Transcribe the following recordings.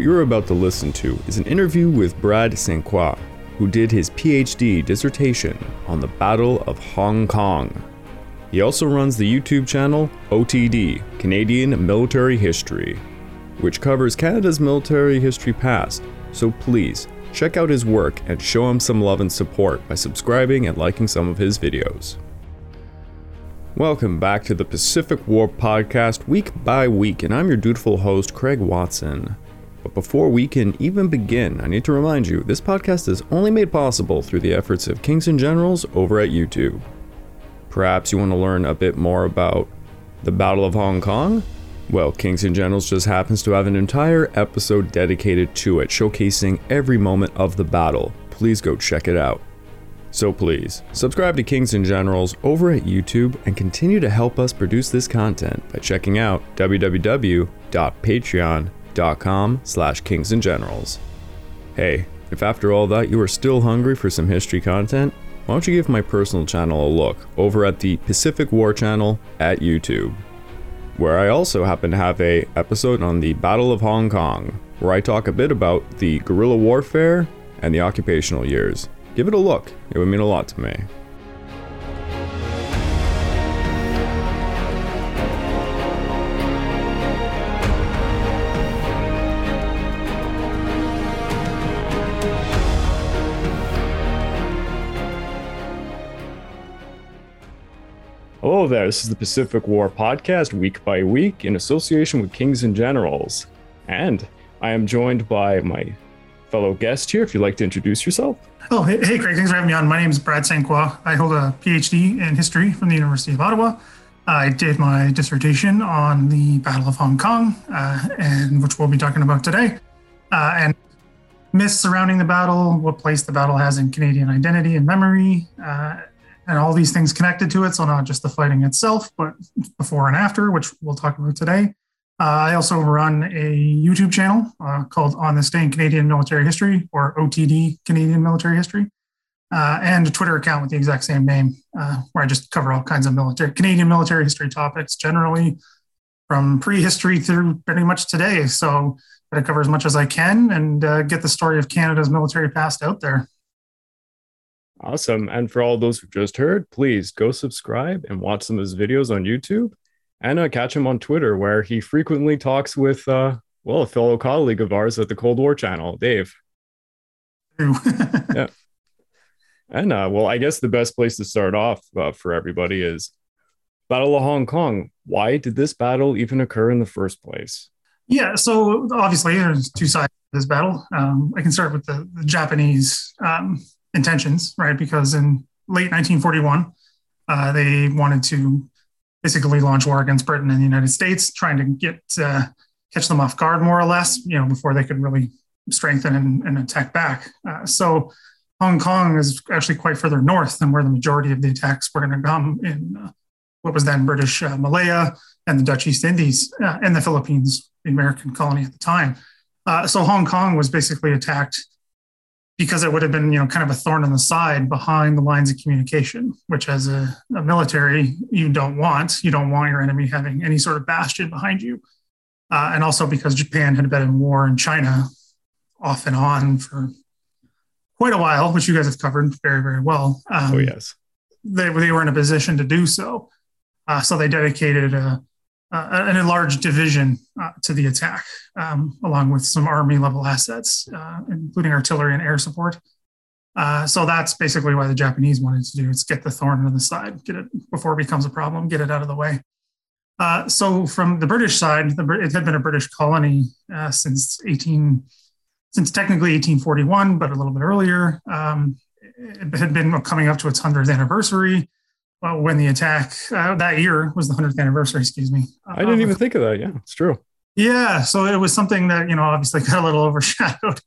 What you're about to listen to is an interview with Brad St. Croix, who did his PhD dissertation on the Battle of Hong Kong. He also runs the YouTube channel OTD Canadian Military History, which covers Canada's military history past. So please check out his work and show him some love and support by subscribing and liking some of his videos. Welcome back to the Pacific War Podcast week by week, and I'm your dutiful host, Craig Watson. But before we can even begin, I need to remind you this podcast is only made possible through the efforts of Kings and Generals over at YouTube. Perhaps you want to learn a bit more about the Battle of Hong Kong? Well, Kings and Generals just happens to have an entire episode dedicated to it, showcasing every moment of the battle. Please go check it out. So please, subscribe to Kings and Generals over at YouTube and continue to help us produce this content by checking out www.patreon.com slash Kings and Generals. Hey, if after all that you are still hungry for some history content, why don't you give my personal channel a look over at the Pacific War channel at YouTube, where I also happen to have a episode on the Battle of Hong Kong, where I talk a bit about the guerrilla warfare and the occupational years. Give it a look. It would mean a lot to me. Hello there. This is the Pacific War Podcast, week by week, in association with Kings and Generals. And I am joined by my fellow guest here. If you'd like to introduce yourself. Oh, hey, hey, Craig. Thanks for having me on. My name is Brad. Croix. I hold a PhD in history from the University of Ottawa. I did my dissertation on the Battle of Hong Kong, uh, and which we'll be talking about today, uh, and myths surrounding the battle, what place the battle has in Canadian identity and memory, uh, and all these things connected to it. So not just the fighting itself, but before and after, which we'll talk about today. Uh, I also run a YouTube channel uh, called On This Day in Canadian Military History, or OTD Canadian Military History, uh, and a Twitter account with the exact same name, uh, where I just cover all kinds of military Canadian military history topics, generally from prehistory through pretty much today. So I cover as much as I can and uh, get the story of Canada's military past out there. Awesome. And for all those who just heard, please go subscribe and watch some of his videos on YouTube and uh, catch him on Twitter, where he frequently talks with, uh, well, a fellow colleague of ours at the Cold War channel, Dave. yeah. And uh, well, I guess the best place to start off uh, for everybody is Battle of Hong Kong. Why did this battle even occur in the first place? Yeah, so obviously there's two sides to this battle. Um, I can start with the, the Japanese um, intentions, right? Because in late 1941, uh, they wanted to basically launch war against Britain and the United States, trying to get uh, catch them off guard more or less, you know, before they could really strengthen and, and attack back. Uh, so Hong Kong is actually quite further north than where the majority of the attacks were going to come in uh, what was then British uh, Malaya and the Dutch East Indies uh, and the Philippines, the American colony at the time. Uh, so Hong Kong was basically attacked because it would have been, you know, kind of a thorn in the side behind the lines of communication, which as a, a military you don't want. You don't want your enemy having any sort of bastion behind you. Uh, and also because Japan had been in war in China off and on for quite a while, which you guys have covered very, very well. Um, oh, yes. They, they were in a position to do so. Uh, so they dedicated a, uh, an enlarged division uh, to the attack, um, along with some army level assets, uh, including artillery and air support. Uh, so that's basically why the Japanese wanted to do is get the thorn on the side, get it before it becomes a problem, get it out of the way. Uh, so from the British side, the, it had been a British colony uh, since 18, since technically 1841, but a little bit earlier. Um, it had been coming up to its 100th anniversary well, when the attack uh, that year was the 100th anniversary, excuse me. I didn't even think of that. Yeah, it's true. Yeah. So it was something that, you know, obviously got a little overshadowed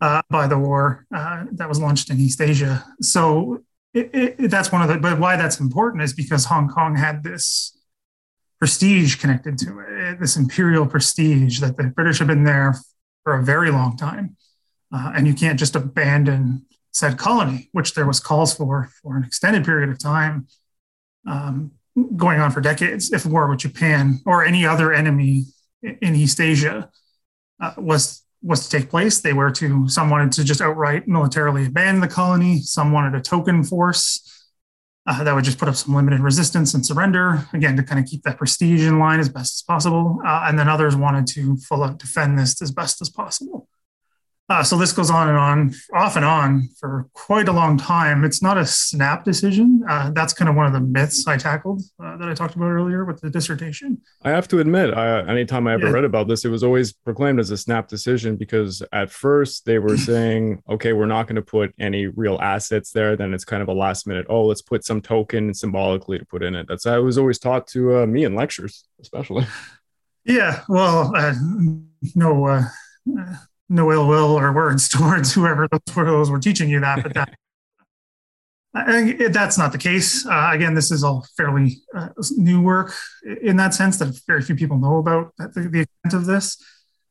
uh, by the war uh, that was launched in East Asia. So it, it, that's one of the, but why that's important is because Hong Kong had this prestige connected to it, this imperial prestige that the British have been there for a very long time. Uh, and you can't just abandon said colony, which there was calls for for an extended period of time um, going on for decades, if war with Japan or any other enemy in East Asia uh, was was to take place. They were to, some wanted to just outright militarily abandon the colony, some wanted a token force. Uh, that would just put up some limited resistance and surrender, again, to kind of keep that prestige in line as best as possible. Uh, and then others wanted to full out defend this as best as possible. Uh, so this goes on and on, off and on for quite a long time. It's not a snap decision. Uh, that's kind of one of the myths I tackled uh, that I talked about earlier with the dissertation. I have to admit, I, anytime I ever yeah. read about this, it was always proclaimed as a snap decision because at first they were saying, okay, we're not going to put any real assets there. Then it's kind of a last minute, oh, let's put some token symbolically to put in it. That's how it was always taught to uh, me in lectures, especially. Yeah, well, uh, no uh, no ill will or words towards whoever those, were teaching you that, but that that's not the case. Uh, again, this is all fairly uh, new work in that sense that very few people know about the, the extent of this.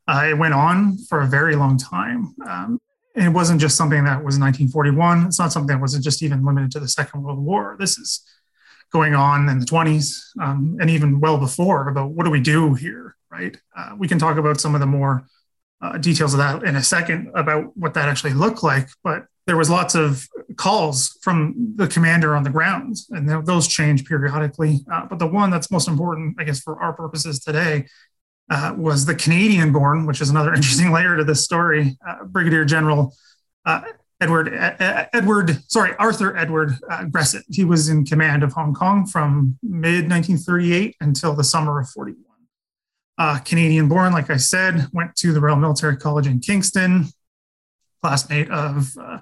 Uh, it went on for a very long time. Um, it wasn't just something that was 1941. It's not something that wasn't just even limited to the Second World War. This is going on in the 20s um, and even well before about what do we do here, right? Uh, we can talk about some of the more uh, details of that in a second about what that actually looked like. But there was lots of calls from the commander on the ground, and those change periodically. Uh, but the one that's most important, I guess, for our purposes today, uh, was the Canadian-born, which is another interesting layer to this story. Uh, Brigadier General uh, Edward Edward, sorry, Arthur Edward uh, Grasett. He was in command of Hong Kong from mid 1938 until the summer of 41 uh, Canadian born, like I said, went to the Royal Military College in Kingston, classmate of uh,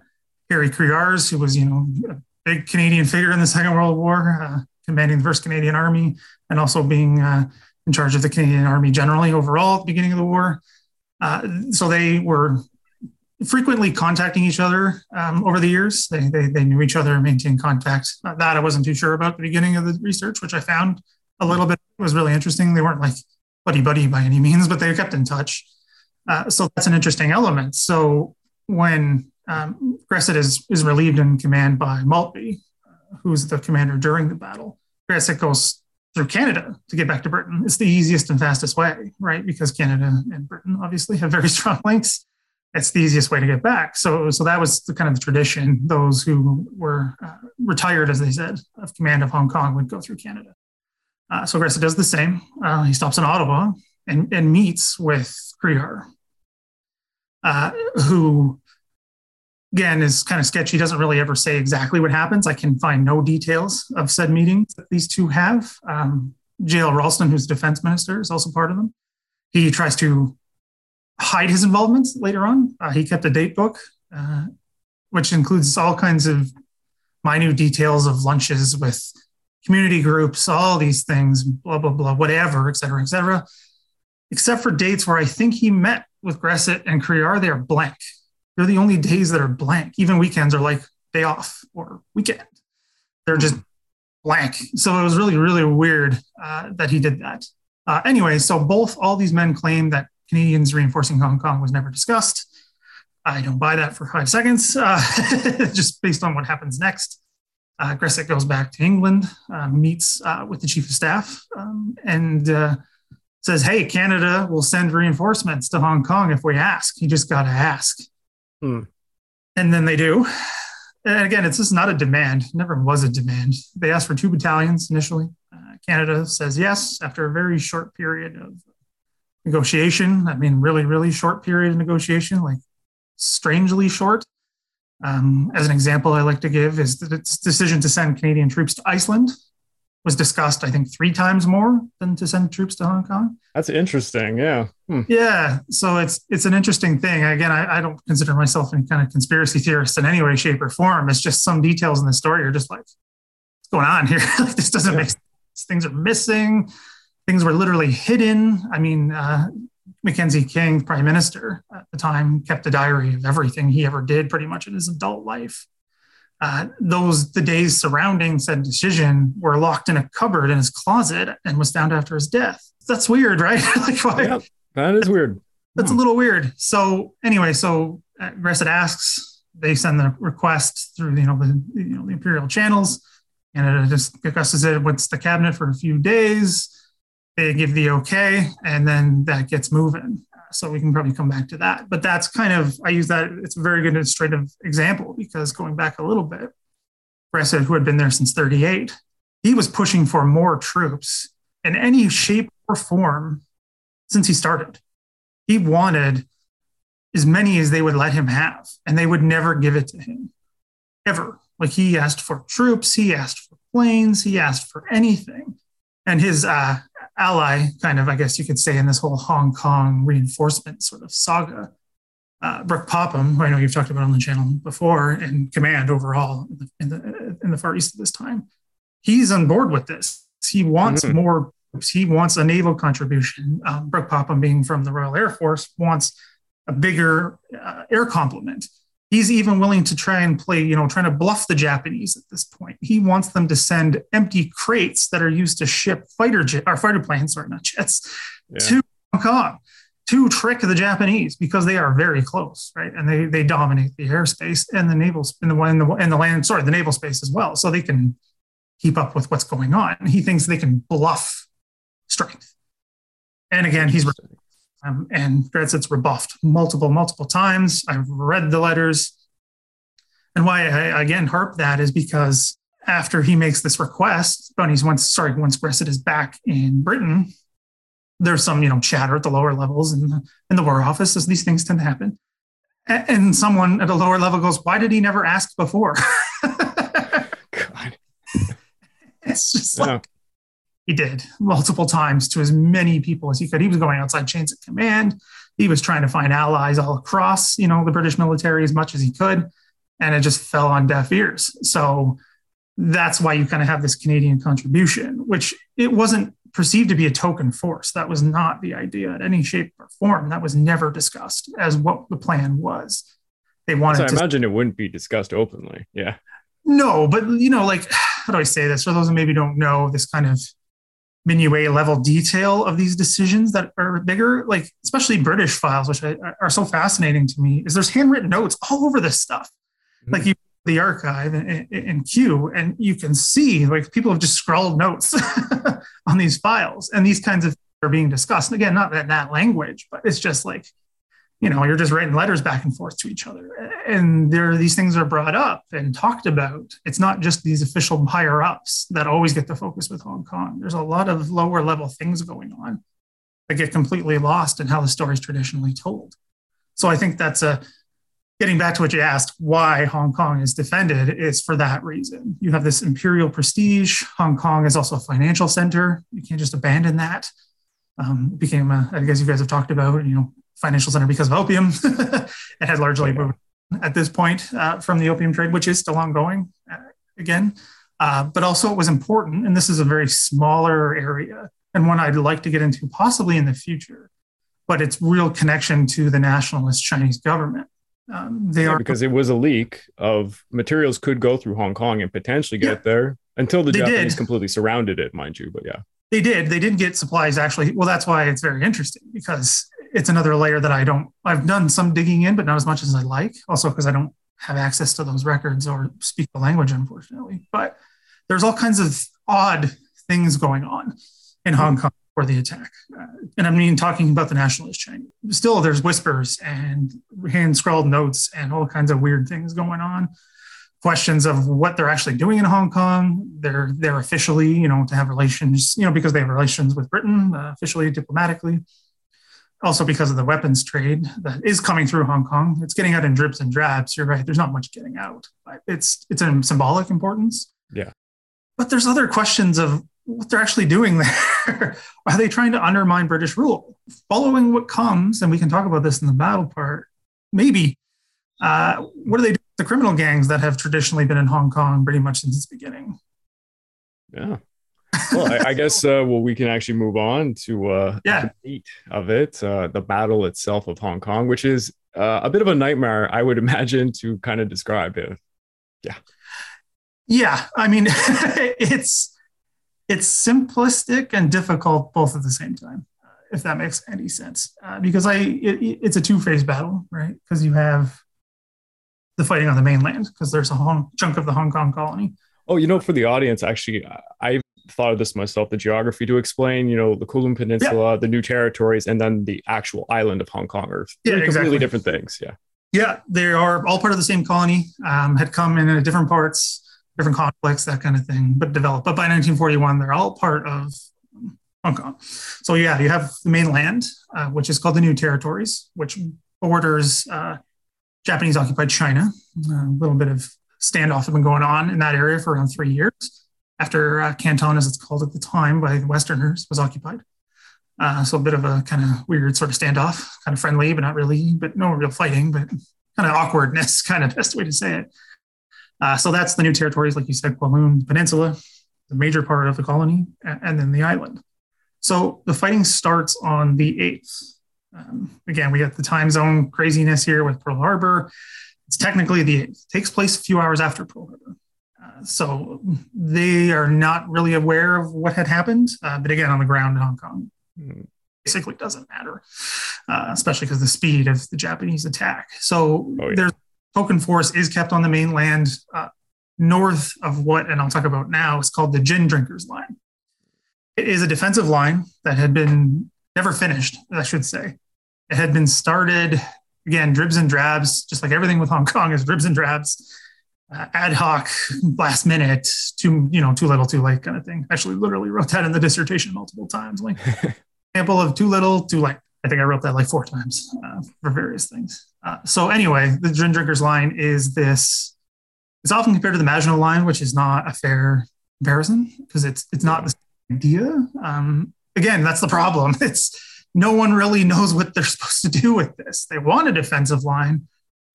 Harry Crerars, who was, you know, a big Canadian figure in the Second World War, uh, commanding the First Canadian Army, and also being uh, in charge of the Canadian Army generally overall at the beginning of the war. Uh, so they were frequently contacting each other um, over the years. They, they, they, knew each other maintained contact. That I wasn't too sure about the beginning of the research, which I found a little bit was really interesting. They weren't like buddy buddy by any means, but they kept in touch. Uh, so that's an interesting element. So when um, Grasett is, is relieved in command by Maltby, uh, who's the commander during the battle, Grasett goes through Canada to get back to Britain. It's the easiest and fastest way, right? Because Canada and Britain obviously have very strong links. It's the easiest way to get back. So, so that was the kind of the tradition. Those who were uh, retired, as they said, of command of Hong Kong would go through Canada. Uh, so Grasett does the same. Uh, he stops in Ottawa and, and meets with Crerar, uh, who again is kind of sketchy. Doesn't really ever say exactly what happens. I can find no details of said meetings that these two have. Um, J.L. Ralston, who's defense minister, is also part of them. He tries to hide his involvement later on. Uh, he kept a date book, uh, which includes all kinds of minute details of lunches with community groups, all these things, blah, blah, blah, whatever, et cetera, et cetera, except for dates where I think he met with Grasett and Crerar, they are blank. They're the only days that are blank. Even weekends are like day off or weekend. They're just blank. So it was really, really weird uh, that he did that. Uh, anyway, so both all these men claim that Canadians reinforcing Hong Kong was never discussed. I don't buy that for five seconds, uh, just based on what happens next. Uh, Grasett goes back to England, uh, meets uh, with the chief of staff, um, and uh, says, "Hey, Canada will send reinforcements to Hong Kong if we ask. You just got to ask." Hmm. And then they do. And again, it's just not a demand. Never was a demand. They asked for two battalions initially. Uh, Canada says yes after a very short period of negotiation. I mean, really, really short period of negotiation, like strangely short. Um, as an example, I like to give is that its decision to send Canadian troops to Iceland was discussed, I think, three times more than to send troops to Hong Kong. That's interesting. Yeah. Hmm. Yeah. So it's it's an interesting thing. Again, I, I, don't consider myself any kind of conspiracy theorist in any way, shape, or form. It's just some details in the story are just like, what's going on here? like, this doesn't yeah. make sense. Things are missing. Things were literally hidden. I mean, uh, Mackenzie King, prime minister at the time, kept a diary of everything he ever did pretty much in his adult life. Uh, those the days surrounding said decision were locked in a cupboard in his closet and was found after his death. That's weird, right? like why? Yeah, that is weird. That's hmm. a little weird. So anyway, so uh, Grasett asks, they send the request through you know the you know the imperial channels, and it just discusses it with the cabinet for a few days they give the okay, and then that gets moving. so we can probably come back to that. But that's kind of, I use that, it's a very good illustrative example because going back a little bit, Grasett, who had been there since 38, he was pushing for more troops in any shape or form since he started. He wanted as many as they would let him have, and they would never give it to him ever. Like he asked for troops, he asked for planes, he asked for anything. And his uh, ally, kind of, I guess you could say, in this whole Hong Kong reinforcement sort of saga, uh, Brooke Popham, who I know you've talked about on the channel before, and command overall in the, in the, in the Far East at this time, he's on board with this. He wants mm-hmm. more. He wants a naval contribution. Um, Brooke Popham, being from the Royal Air Force, wants a bigger uh, air complement. He's even willing to try and play, you know, trying to bluff the Japanese at this point. He wants them to send empty crates that are used to ship fighter jet or fighter planes, sorry, not jets, yeah. to Hong Kong to trick the Japanese because they are very close, right? And they they dominate the airspace and the naval in the the in the land, sorry, the naval space as well. So they can keep up with what's going on. He thinks they can bluff strength. And again, he's um, and it's rebuffed multiple, multiple times. I've read the letters. And why I again harp that is because after he makes this request, Bunny's once sorry, once Grasett is back in Britain, there's some, you know, chatter at the lower levels in the in the War Office, as these things tend to happen. And someone at a lower level goes, Why did he never ask before? God. it's just like he did multiple times to as many people as he could. He was going outside chains of command. He was trying to find allies all across, you know, the British military as much as he could, and it just fell on deaf ears. So that's why you kind of have this Canadian contribution, which it wasn't perceived to be a token force. That was not the idea in any shape or form. That was never discussed as what the plan was. They wanted. So I to, imagine it wouldn't be discussed openly. Yeah. No, but you know, like how do I say this? For those who maybe don't know this kind of minuet level detail of these decisions that are bigger, like especially British files, which are so fascinating to me, is there's handwritten notes all over this stuff. Mm-hmm. Like you the archive in, in Kew, and you can see like people have just scrawled notes on these files, and these kinds of are being discussed. And again, not in that language, but it's just like you know you're just writing letters back and forth to each other. And there these things are brought up and talked about. It's not just these official higher ups that always get the focus with hong kong. There's a lot of lower level things going on that get completely lost in how the story is traditionally told. So i think that's a getting back to what you asked why hong kong is defended is for that reason. You have this imperial prestige. Hong kong is also a financial center. You can't just abandon that. Um, it became a, I guess you guys have talked about, you know, financial center because of opium. it had largely moved at this point uh, from the opium trade, which is still ongoing uh, again. Uh, but also, it was important, and this is a very smaller area and one I'd like to get into possibly in the future. But its real connection to the nationalist Chinese government. Um, they yeah, are because it was a leak of materials could go through Hong Kong and potentially get yeah, there until the Japanese did. completely surrounded it, mind you. But yeah, they did. They did get supplies actually. Well, that's why it's very interesting because it's another layer that I don't, I've done some digging in, but not as much as I like. Also, because I don't have access to those records or speak the language, unfortunately. But there's all kinds of odd things going on in Hong Kong for the attack. Uh, and I mean, talking about the nationalist Chinese. Still, there's whispers and hand scrawled notes and all kinds of weird things going on. Questions of what they're actually doing in Hong Kong. They're they're officially, you know, to have relations, you know, because they have relations with Britain, uh, officially diplomatically also because of the weapons trade that is coming through Hong Kong. It's getting out in drips and drabs. You're right. There's not much getting out, but it's it's a symbolic importance. Yeah. But there's other questions of what they're actually doing there. Are they trying to undermine British rule? Following what comes, and we can talk about this in the battle part, maybe. Uh, what do they do with the criminal gangs that have traditionally been in Hong Kong pretty much since its beginning? Yeah well, I, I guess uh, well we can actually move on to uh, yeah. the of it, uh, the battle itself of Hong Kong, which is uh, a bit of a nightmare, I would imagine, to kind of describe it. Yeah, yeah. I mean, it's it's simplistic and difficult both at the same time, if that makes any sense. Uh, because I it, it's a two phase battle, right? Because you have the fighting on the mainland, because there's a Hong, chunk of the Hong Kong colony. Oh, you know, for the audience, actually, I thought of this myself the geography to explain, you know, the Kowloon Peninsula, yeah. the new territories, and then the actual island of Hong Kong are yeah, completely exactly. different things. Yeah. Yeah, they are all part of the same colony, um, had come in different parts, different conflicts, that kind of thing, but developed. But by 1941, they're all part of Hong Kong. So, yeah, you have the mainland, uh, which is called the New Territories, which borders uh, Japanese occupied China. a little bit of standoff had been going on in that area for around three years after uh, Canton, as it's called at the time by the Westerners, was occupied. Uh, so a bit of a kind of weird sort of standoff, kind of friendly, but not really, but no real fighting, but kind of awkwardness, kind of best way to say it. Uh, so that's the new territories, like you said, Kowloon Peninsula, the major part of the colony, and then the island. So the fighting starts on the 8th. Um, again, we got the time zone craziness here with Pearl Harbor. It's technically the 8th. It takes place a few hours after Pearl Harbor. So they are not really aware of what had happened. Uh, but again, on the ground in Hong Kong, mm. basically doesn't matter, uh, especially because the speed of the Japanese attack. So oh, yeah. there's token force is kept on the mainland uh, north of what, and I'll talk about now, is called the Gin Drinkers Line. It is a defensive line that had been never finished, I should say. It had been started, again, dribs and drabs, just like everything with Hong Kong is dribs and drabs, uh, ad hoc, last minute, too, you know, too little, too late kind of thing. Actually, literally wrote that in the dissertation multiple times. Like, example of too little, too late. I think I wrote that like four times uh, for various things. Uh, so anyway, the gin drinkers line is this. It's often compared to the Maginot line, which is not a fair comparison because it's it's not the idea. Um, again, that's the problem. It's no one really knows what they're supposed to do with this. They want a defensive line,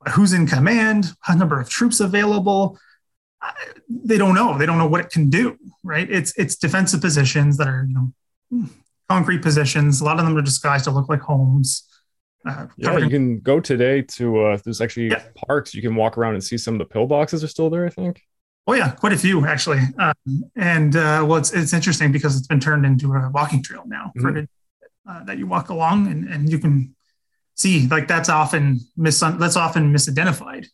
who's in command? A number of troops available? They don't know. They don't know what it can do. Right? It's it's defensive positions that are you know concrete positions. A lot of them are disguised to look like homes. Uh, yeah, you can go today to uh, there's actually yeah. parks. You can walk around and see some of the pillboxes are still there. I think. Oh yeah, quite a few actually. Um, and uh, well, it's it's interesting because it's been turned into a walking trail now mm-hmm. for uh, that you walk along, and, and you can see like that's often mis that's often misidentified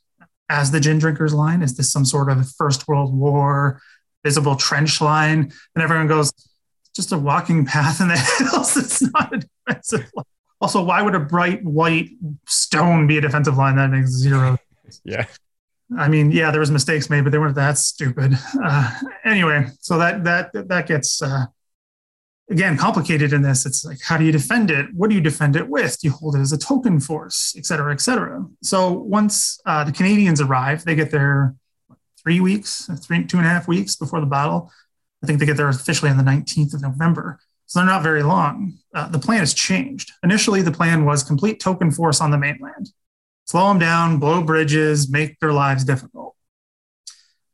as the gin drinkers line. Is this some sort of First World War visible trench line? And everyone goes, just a walking path in the hills. It's not a defensive line. Also, why would a bright white stone be a defensive line? That makes zero. yeah. I mean, yeah, there was mistakes made, but they weren't that stupid. Uh, anyway, so that that that gets uh, again complicated in this. It's like, how do you defend it? What do you defend it with? Do you hold it as a token force, et cetera, et cetera? So once uh, the Canadians arrive, they get there three weeks, three two and a half weeks before the battle. I think they get there officially on the 19th of November. So they're not very long. Uh, the plan has changed. Initially, the plan was complete token force on the mainland slow them down, blow bridges, make their lives difficult.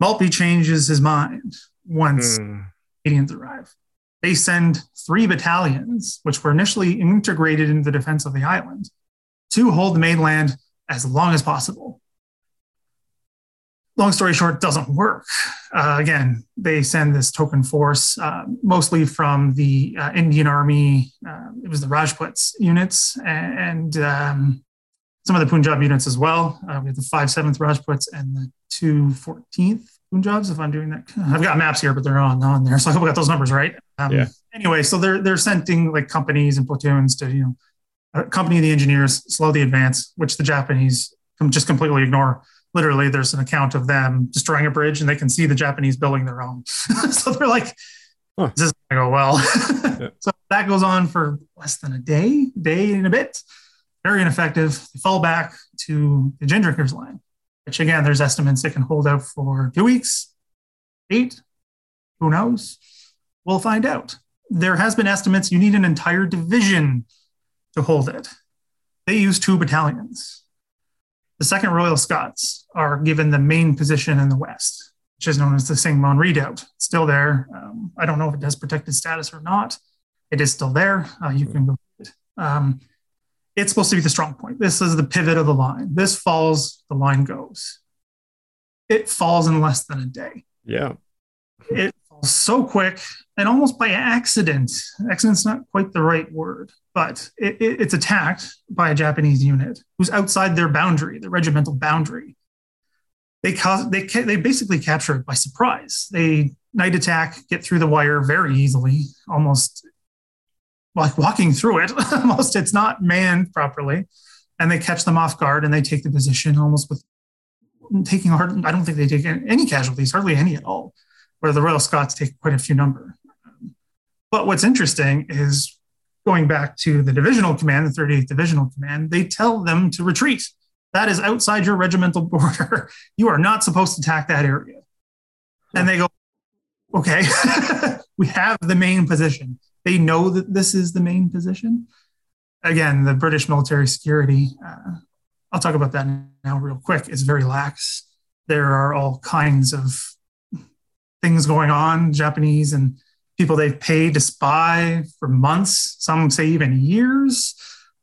Maltby changes his mind once mm. Canadians arrive. They send three battalions, which were initially integrated into the defense of the island, to hold the mainland as long as possible. Long story short, doesn't work. Uh, again, they send this token force, uh, mostly from the uh, Indian Army. Uh, it was the Rajputs units, and, um, some of the Punjab units as well. Uh, we have the 5 7th Rajputs and the 2 14th Punjabs, if I'm doing that. I've got maps here, but they're on, on there. So I hope I got those numbers right. Um, yeah. Anyway, so they're, they're sending like companies and platoons to, you know, accompany the engineers, slow the advance, which the Japanese just completely ignore. Literally, there's an account of them destroying a bridge and they can see the Japanese building their own. so they're like, huh. this is going to go well. yeah. So that goes on for less than a day, day and a bit very ineffective. They fall back to the gin drinkers line, which again, there's estimates it can hold out for two weeks, eight, who knows? We'll find out. There has been estimates you need an entire division to hold it. They use two battalions. The second Royal Scots are given the main position in the west, which is known as the Shing Mun Redoubt. It's still there. Um, I don't know if it has protected status or not. It is still there. Uh, you can go. Um, it's supposed to be the strong point. This is the pivot of the line. This falls, the line goes. It falls in less than a day. Yeah. It falls so quick and almost by accident. Accident's not quite the right word, but it, it, it's attacked by a Japanese unit who's outside their boundary, the regimental boundary. They cause they they basically capture it by surprise. They night attack, get through the wire very easily, almost like walking through it. almost it's not manned properly, and they catch them off guard and they take the position almost with taking hard. I don't think they take any casualties, hardly any at all. Where the Royal Scots take quite a few number. But what's interesting is going back to the divisional command, the 38th Divisional Command, they tell them to retreat. That is outside your regimental border. You are not supposed to attack that area. And they go, okay, we have the main position. They know that this is the main position. Again, the British military security, uh, I'll talk about that now real quick, is very lax. There are all kinds of things going on, Japanese and people they've paid to spy for months, some say even years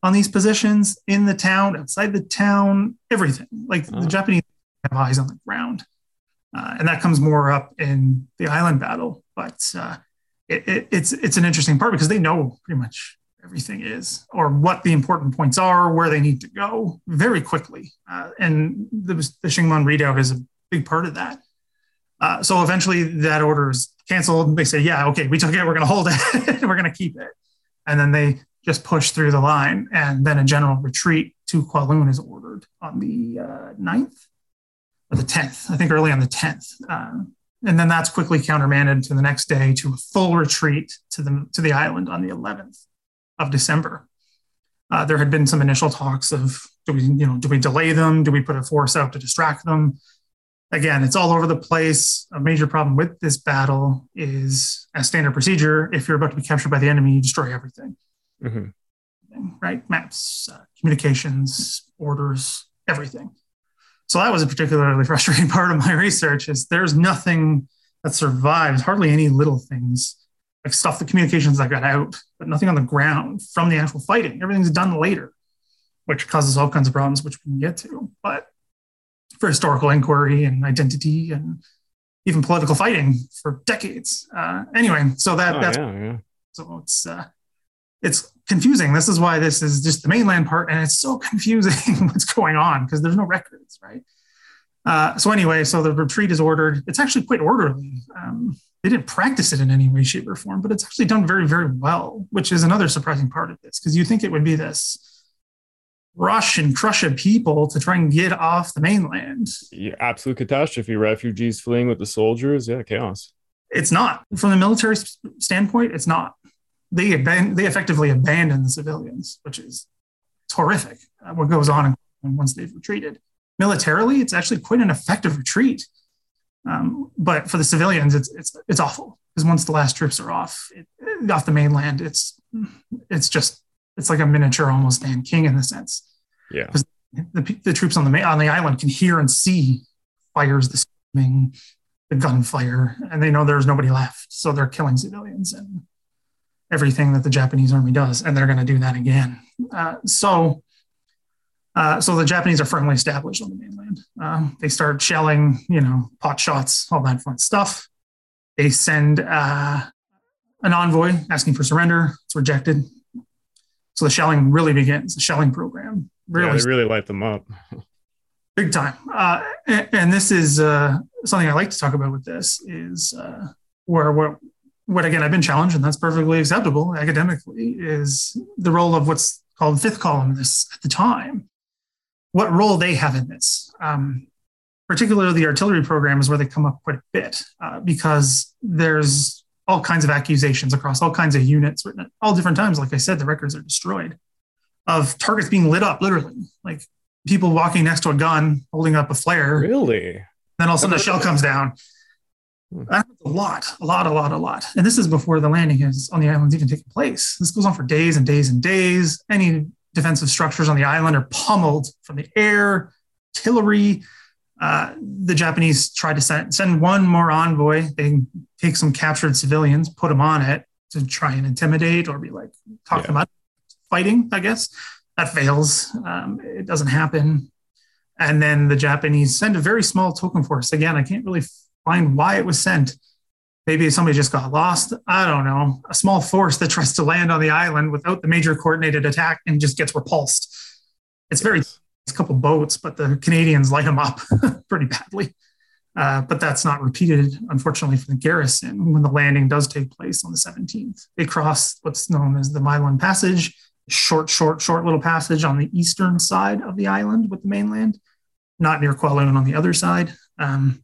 on these positions in the town, outside the town, everything. Like oh. the Japanese have eyes on the ground. Uh, and that comes more up in the island battle. But uh, it, it, it's it's an interesting part because they know pretty much everything is, or what the important points are, where they need to go very quickly. Uh, and the, the Shing Mun redoubt is a big part of that. Uh, so eventually that order is canceled. They say, yeah, okay, we took it. We're going to hold it. we're going to keep it. And then they just push through the line. And then a general retreat to Kowloon is ordered on the uh, 9th or the 10th, I think early on the 10th. Uh, and then that's quickly countermanded to the next day to a full retreat to the, to the island on the 11th of December. Uh, there had been some initial talks of do we, you know, do we delay them? Do we put a force out to distract them? Again, it's all over the place. A major problem with this battle is, as standard procedure, if you're about to be captured by the enemy, you destroy everything. Mm-hmm. Right? Maps, uh, communications, orders, everything. So that was a particularly frustrating part of my research. Is there's nothing that survives, hardly any little things like stuff, the communications that got out, but nothing on the ground from the actual fighting. Everything's done later, which causes all kinds of problems, which we can get to. But for historical inquiry and identity and even political fighting for decades. Uh, anyway, so that oh, that's yeah, yeah. so it's uh, it's confusing. This is why this is just the mainland part, and it's so confusing what's going on because there's no records, right? Uh, so anyway, so the retreat is ordered. It's actually quite orderly. Um, they didn't practice it in any way, shape, or form, but it's actually done very, very well, which is another surprising part of this because you think it would be this rush and crush of people to try and get off the mainland. Yeah, absolute catastrophe. Refugees fleeing with the soldiers. Yeah, chaos. It's not from the military standpoint. It's not. They aban- they effectively abandon the civilians, which is horrific. Uh, what goes on once they've retreated militarily, it's actually quite an effective retreat. Um, but for the civilians, it's it's it's awful because once the last troops are off it, off the mainland, it's it's just it's like a miniature almost Dunkirk in the sense. Yeah. Because the, the troops on the on the island can hear and see fires, the screaming, the gunfire, and they know there's nobody left, so they're killing civilians and everything that the Japanese army does, and they're going to do that again. Uh, so uh, so the Japanese are firmly established on the mainland. Uh, they start shelling, you know, pot shots, all that fun stuff. They send uh, an envoy asking for surrender. It's rejected. So the shelling really begins. The shelling program really, yeah, they really light them up. big time. Uh, and, and, this is uh, something I like to talk about with this is where what what again I've been challenged, and that's perfectly acceptable academically, is the role of what's called fifth columnists at the time what role they have in this. Um, particularly the artillery program is where they come up quite a bit uh, because there's all kinds of accusations across all kinds of units written at all different times. Like I said, the records are destroyed of targets being lit up, literally, like people walking next to a gun, holding up a flare. Really? Then all of a sudden a shell comes down. That's a lot, a lot, a lot, a lot. And this is before the landing is on the islands even taking place. This goes on for days and days and days. Any defensive structures on the island are pummeled from the air, artillery. Uh, the Japanese try to send, send one more envoy. They take some captured civilians, put them on it to try and intimidate or be like, talk yeah. them out fighting, I guess. That fails. Um, it doesn't happen. And then the Japanese send a very small token force. Again, I can't really find why it was sent. Maybe somebody just got lost. I don't know. A small force that tries to land on the island without the major coordinated attack and just gets repulsed. It's very, it's a couple boats, but the Canadians light them up pretty badly. Uh, but that's not repeated, unfortunately, for the garrison when the landing does take place on the 17th. They cross what's known as the Lyemun Passage, short, short, short little passage on the eastern side of the island with the mainland, not near Kowloon on the other side. Um,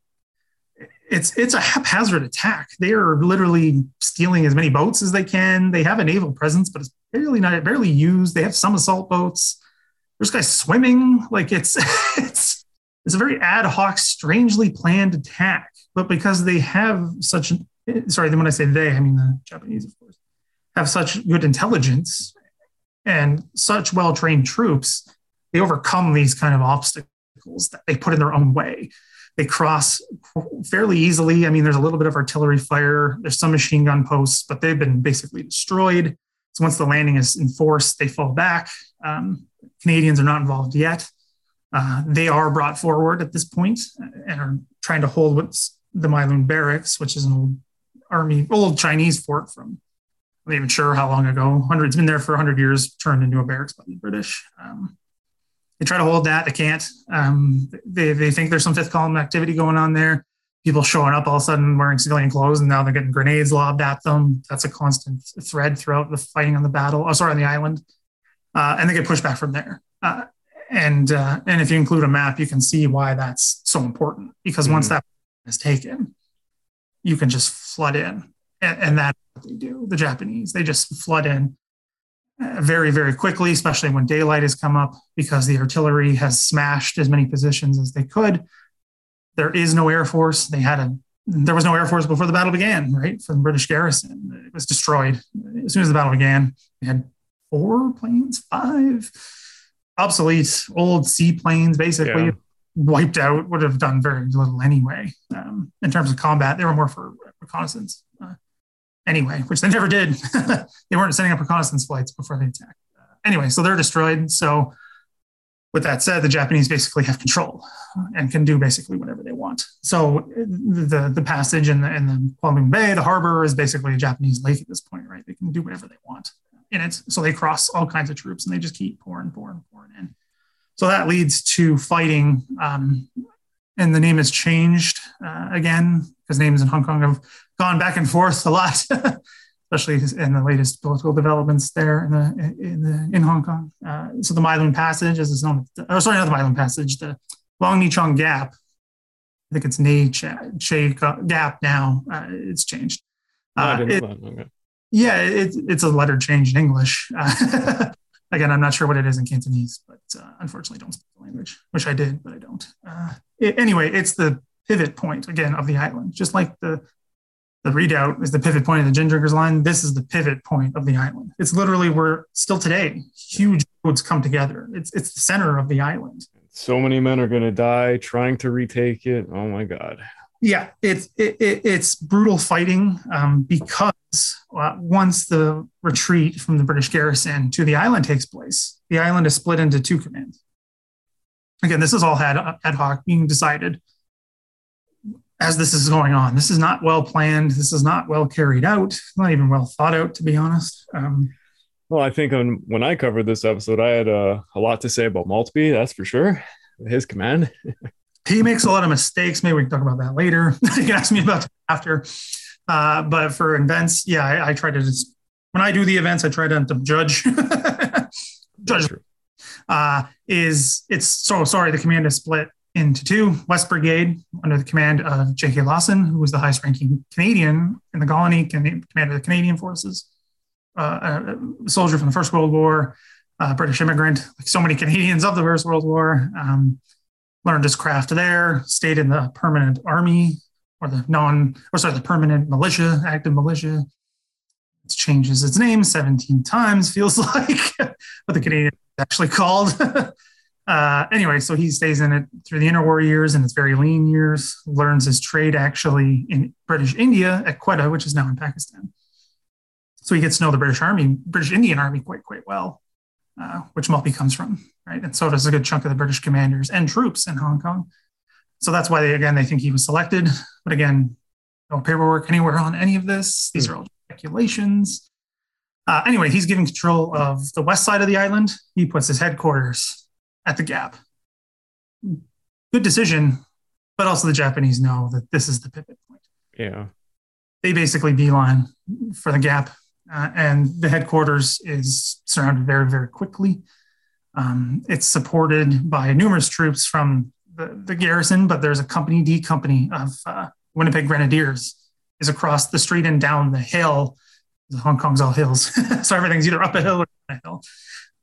it's it's a haphazard attack. They are literally stealing as many boats as they can. They have a naval presence, but it's barely not barely used. They have some assault boats. There's guys swimming. Like it's it's it's a very ad hoc, strangely planned attack. But because they have such sorry, when I say they, I mean the Japanese, of course, have such good intelligence and such well trained troops, they overcome these kind of obstacles that they put in their own way. They cross fairly easily. I mean, there's a little bit of artillery fire, there's some machine gun posts, but they've been basically destroyed. So once the landing is enforced, they fall back. Um, Canadians are not involved yet. Uh, they are brought forward at this point and are trying to hold what's the Lyemun Barracks, which is an old army, old Chinese fort from I'm not even sure how long ago. Hundreds been there for 100 years, turned into a barracks by the British. Um, they try to hold that, they can't. Um, they, they think there's some fifth column activity going on there. People showing up all of a sudden wearing civilian clothes, and now they're getting grenades lobbed at them. That's a constant thread throughout the fighting on the battle. Oh, sorry, on the island, uh, and they get pushed back from there. Uh, and uh, and if you include a map, you can see why that's so important. Because mm-hmm. once that is taken, you can just flood in, and, and that's what they do. The Japanese they just flood in very very quickly, especially when daylight has come up, because the artillery has smashed as many positions as they could. There is no air force. They had a there was no air force before the battle began, right? For the British garrison, it was destroyed as soon as the battle began. They had four planes, five obsolete old seaplanes, basically. Yeah wiped out would have done very little anyway um, in terms of combat. They were more for reconnaissance anyway, which they never did. they weren't sending up reconnaissance flights before they attacked. Uh, anyway, so they're destroyed. So, with that said, the Japanese basically have control and can do basically whatever they want. So, the the passage in the in the Kowloon Bay, the harbor, is basically a Japanese lake at this point, right? They can do whatever they want in it. So they cross all kinds of troops and they just keep pouring, pouring, pouring in. So that leads to fighting. Um, and the name has changed uh, again because names in Hong Kong have gone back and forth a lot, especially in the latest political developments there in the in, the, in Hong Kong. Uh, so the Mai Passage, as it's known, oh, sorry, not the Mai Passage, the Wong Nai Chung Gap. I think it's Nei Che Gap now. Uh, it's changed. No, it, okay. Yeah, it, it's a letter change in English. Again, I'm not sure what it is in Cantonese, but uh, unfortunately, don't speak the language. Wish I did, but I don't. Uh, it, anyway, it's the pivot point again of the island, just like the the redoubt is the pivot point of the gin drinkers line. This is the pivot point of the island. It's literally where still today huge roads come together. It's it's the center of the island. So many men are going to die trying to retake it. Oh my god. Yeah, it's it, it, it's brutal fighting um, because uh, once the retreat from the British garrison to the island takes place, the island is split into two commands. Again, this is all had ad hoc being decided as this is going on. This is not well planned. This is not well carried out. Not even well thought out, to be honest. Um, well, I think on, when I covered this episode, I had uh, a lot to say about Maltby. That's for sure. His command. he makes a lot of mistakes. Maybe we can talk about that later. you can ask me about after. Uh, but for events, yeah, I, I, try to just when I do the events, I try to, to judge. judge uh, is it's so sorry. The command is split into two. West Brigade under the command of J.K. Lawson, who was the highest ranking Canadian in the colony, commander of the Canadian forces, uh, a soldier from the First World War, British immigrant, like so many Canadians of the First World War. Um, learned his craft there, stayed in the permanent army or the non, or sorry, the permanent militia, active militia. It changes its name 17 times, feels like, but the Canadian actually called. uh, anyway, so he stays in it through the interwar years and its very lean years, learns his trade actually in British India at Quetta, which is now in Pakistan. So he gets to know the British Army, British Indian Army quite, quite well, uh, which Maltby comes from, right? And so does a good chunk of the British commanders and troops in Hong Kong. So that's why they again they think he was selected. But again, no paperwork anywhere on any of this. These are all speculations. Uh, anyway, he's given control of the west side of the island. He puts his headquarters at the Gap. Good decision but also the Japanese know that this is the pivot point. Yeah. They basically beeline for the gap, uh, and the headquarters is surrounded very, very quickly. Um, it's supported by numerous troops from the, the, garrison, but there's a company D company of uh, Winnipeg Grenadiers is across the street and down the hill. Hong Kong's all hills, so everything's either up a hill or down a hill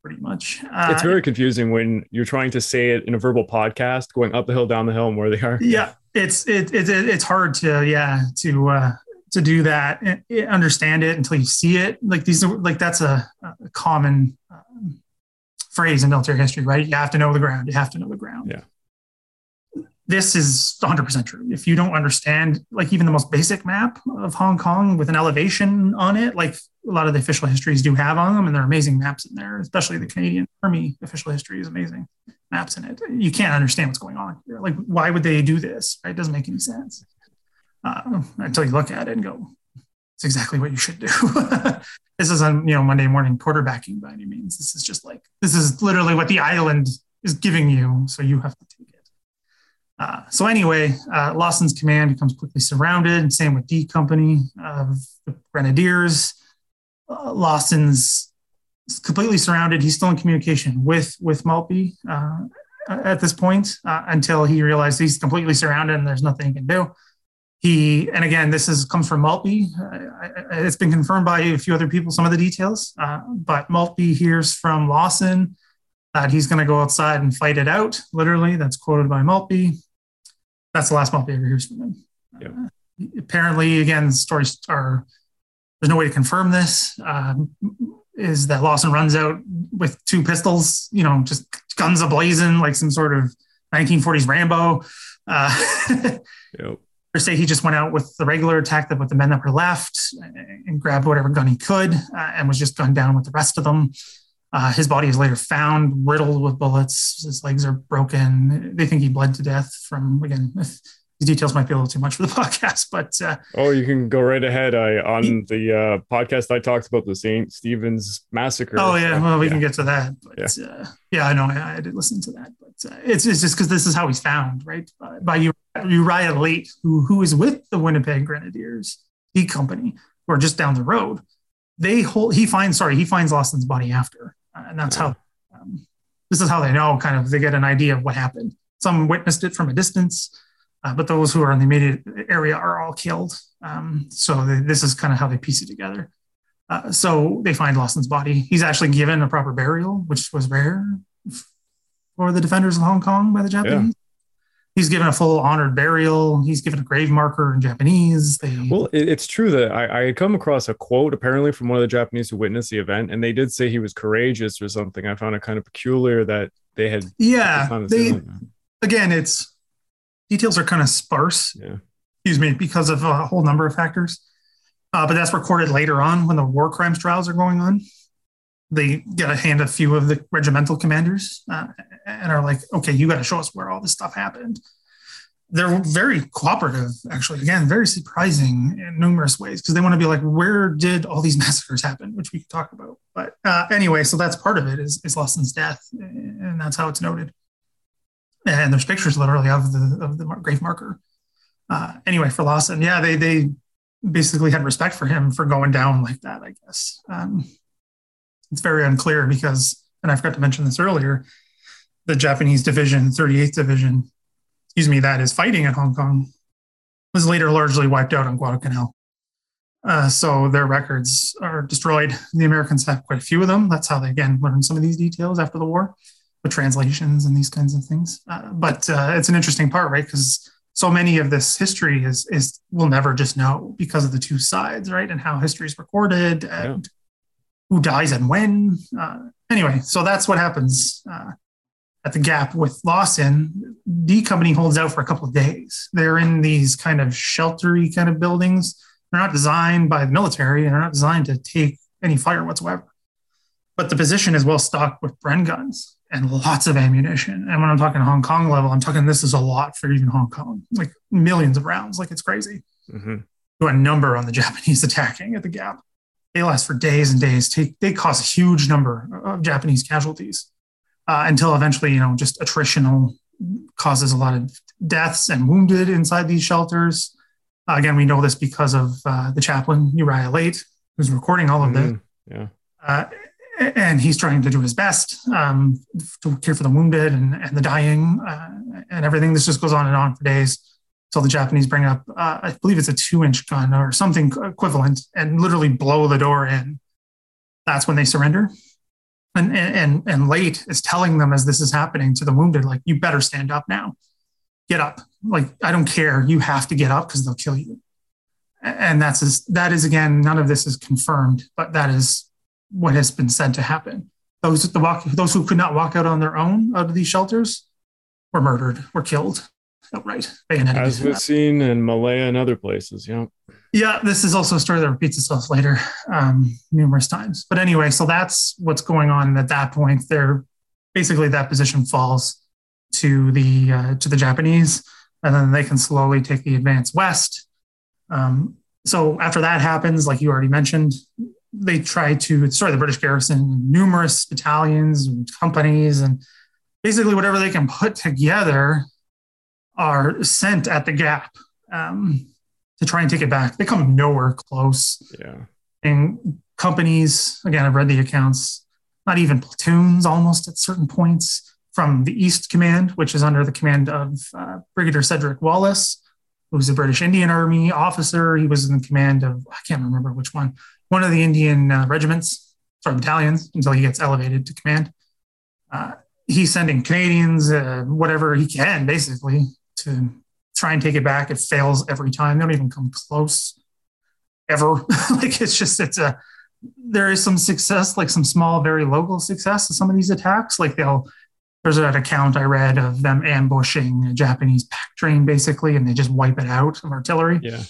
pretty much. Uh, it's very confusing when you're trying to say it in a verbal podcast, going up the hill, down the hill, and where they are. Yeah, it's it, it it's hard to yeah to uh, to do that and understand it until you see it. Like these are like that's a, a common um, phrase in military history, right? You have to know the ground. You have to know the ground. Yeah this is 100% true. If you don't understand, like even the most basic map of Hong Kong with an elevation on it, like a lot of the official histories do have on them, and there are amazing maps in there, especially the Canadian Army official history is amazing maps in it. You can't understand what's going on. Here. Like, why would they do this? It doesn't make any sense uh, until you look at it and go, it's exactly what you should do. this isn't, you know, Monday morning quarterbacking by any means. This is just like, this is literally what the island is giving you. So you have to take it. Uh, so anyway, uh, Lawson's command becomes quickly surrounded. Same with D Company of the Grenadiers. Uh, Lawson's completely surrounded. He's still in communication with with Maltby uh, at this point uh, until he realizes he's completely surrounded and there's nothing he can do. He and again, this is comes from Maltby. it's been confirmed by a few other people some of the details, but Maltby hears from Lawson that he's going to go outside and fight it out. Literally, that's quoted by Maltby that's the last Maltby ever hears from him. Yep. Uh, apparently, again, stories are there's no way to confirm this. Um, is that Lawson runs out with two pistols, you know, just guns ablazing like some sort of 1940s Rambo. Uh, yep. Or say he just went out with the regular attack that with the men that were left and grabbed whatever gun he could uh, and was just gunned down with the rest of them. Uh, his body is later found riddled with bullets. His legs are broken. They think he bled to death from, again, these details might be a little too much for the podcast, but. Uh, oh, you can go right ahead. I On he, the uh, podcast, I talked about the St. Stephen's massacre. Oh, yeah. Well, we yeah. can get to that. But, yeah. Uh, yeah, I know. I, I, did listen to that. But uh, it's, it's just because this is how he's found, right? by Uriah Laite, who, who is with the Winnipeg Grenadiers, D Company, who are just down the road. They hold, he finds, sorry, he finds Lawson's body after and that's how um, this is how they know kind of they get an idea of what happened. Some witnessed it from a distance, uh, but those who are in the immediate area are all killed. Um, so they, this is kind of how they piece it together. Uh, so they find Lawson's body. He's actually given a proper burial, which was rare for the defenders of Hong Kong by the Japanese he's given a full honored burial. He's given a grave marker in Japanese. They, well, it's true that I, I, had come across a quote apparently from one of the Japanese who witnessed the event, and they did say he was courageous or something. I found it kind of peculiar that they had. Yeah, they again, it's details are kind of sparse. Yeah. Excuse me, because of a whole number of factors. Uh, but that's recorded later on when the war crimes trials are going on they get a hand a few of the regimental commanders uh, and are like, okay, you got to show us where all this stuff happened. They're very cooperative, actually. Again, very surprising in numerous ways because they want to be like, where did all these massacres happen, which we can talk about. But uh, anyway, so that's part of it is, is Lawson's death, and that's how it's noted. And there's pictures literally of the of the grave marker. Uh, anyway, for Lawson, yeah, they they basically had respect for him for going down like that, I guess. Um, it's very unclear because, and I forgot to mention this earlier, the Japanese division, 38th Division, excuse me, that is fighting in Hong Kong, was later largely wiped out on Guadalcanal. Uh, so their records are destroyed. The Americans have quite a few of them. That's how they again learned some of these details after the war, the translations and these kinds of things. Uh, but uh, it's an interesting part, right? Because so many of this history is is we'll never just know because of the two sides, right? And how history is recorded and who dies and when. Uh, anyway, so that's what happens uh, at the Gap with Lawson. D Company holds out for a couple of days. They're in these kind of sheltery kind of buildings. They're not designed by the military and they're not designed to take any fire whatsoever. But the position is well stocked with Bren guns and lots of ammunition. And when I'm talking Hong Kong level, I'm talking this is a lot for even Hong Kong, like millions of rounds, like it's crazy. Mm-hmm. To a number on the Japanese attacking at the Gap they last for days and days. Take, they cause a huge number of Japanese casualties uh, until eventually, you know, just attritional causes a lot of deaths and wounded inside these shelters. Uh, again, we know this because of uh, the chaplain Uriah Laite, who's recording all of mm-hmm. this. Yeah. Uh, and he's trying to do his best um, to care for the wounded and, and the dying uh, and everything. This just goes on and on for days. So the Japanese bring up, uh, I believe it's a two inch gun or something equivalent, and literally blow the door in. That's when they surrender. And, and, and Laite is telling them as this is happening to the wounded, like, you better stand up now. Get up. Like, I don't care. You have to get up because they'll kill you. And that's, that is again, none of this is confirmed, but that is what has been said to happen. Those, the walk, those who could not walk out on their own out of these shelters were murdered, were killed outright. Bayoneted. As we've seen in Malaya and other places. Yeah. Yeah, this is also a story that repeats itself later um, numerous times. But anyway, so that's what's going on at that point. They're basically that position falls to the uh, to the Japanese, and then they can slowly take the advance west. Um, so after that happens, like you already mentioned, they try to destroy the British garrison, numerous battalions and companies, and basically whatever they can put together are sent at the gap. Um, to try and take it back. They come nowhere close. Yeah. And companies, again, I've read the accounts, not even platoons almost at certain points from the East Command, which is under the command of uh, Brigadier Cedric Wallis, who's a British Indian Army officer. He was in the command of, I can't remember which one, one of the Indian uh, regiments, sorry, battalions, until he gets elevated to command. Uh, he's sending Canadians, uh, whatever he can, basically, to try and take it back. It fails every time. They don't even come close ever. like it's just, it's a, there is some success, like some small, very local success to some of these attacks. Like they'll, there's an account I read of them ambushing a Japanese pack train basically, and they just wipe it out of artillery. Yeah.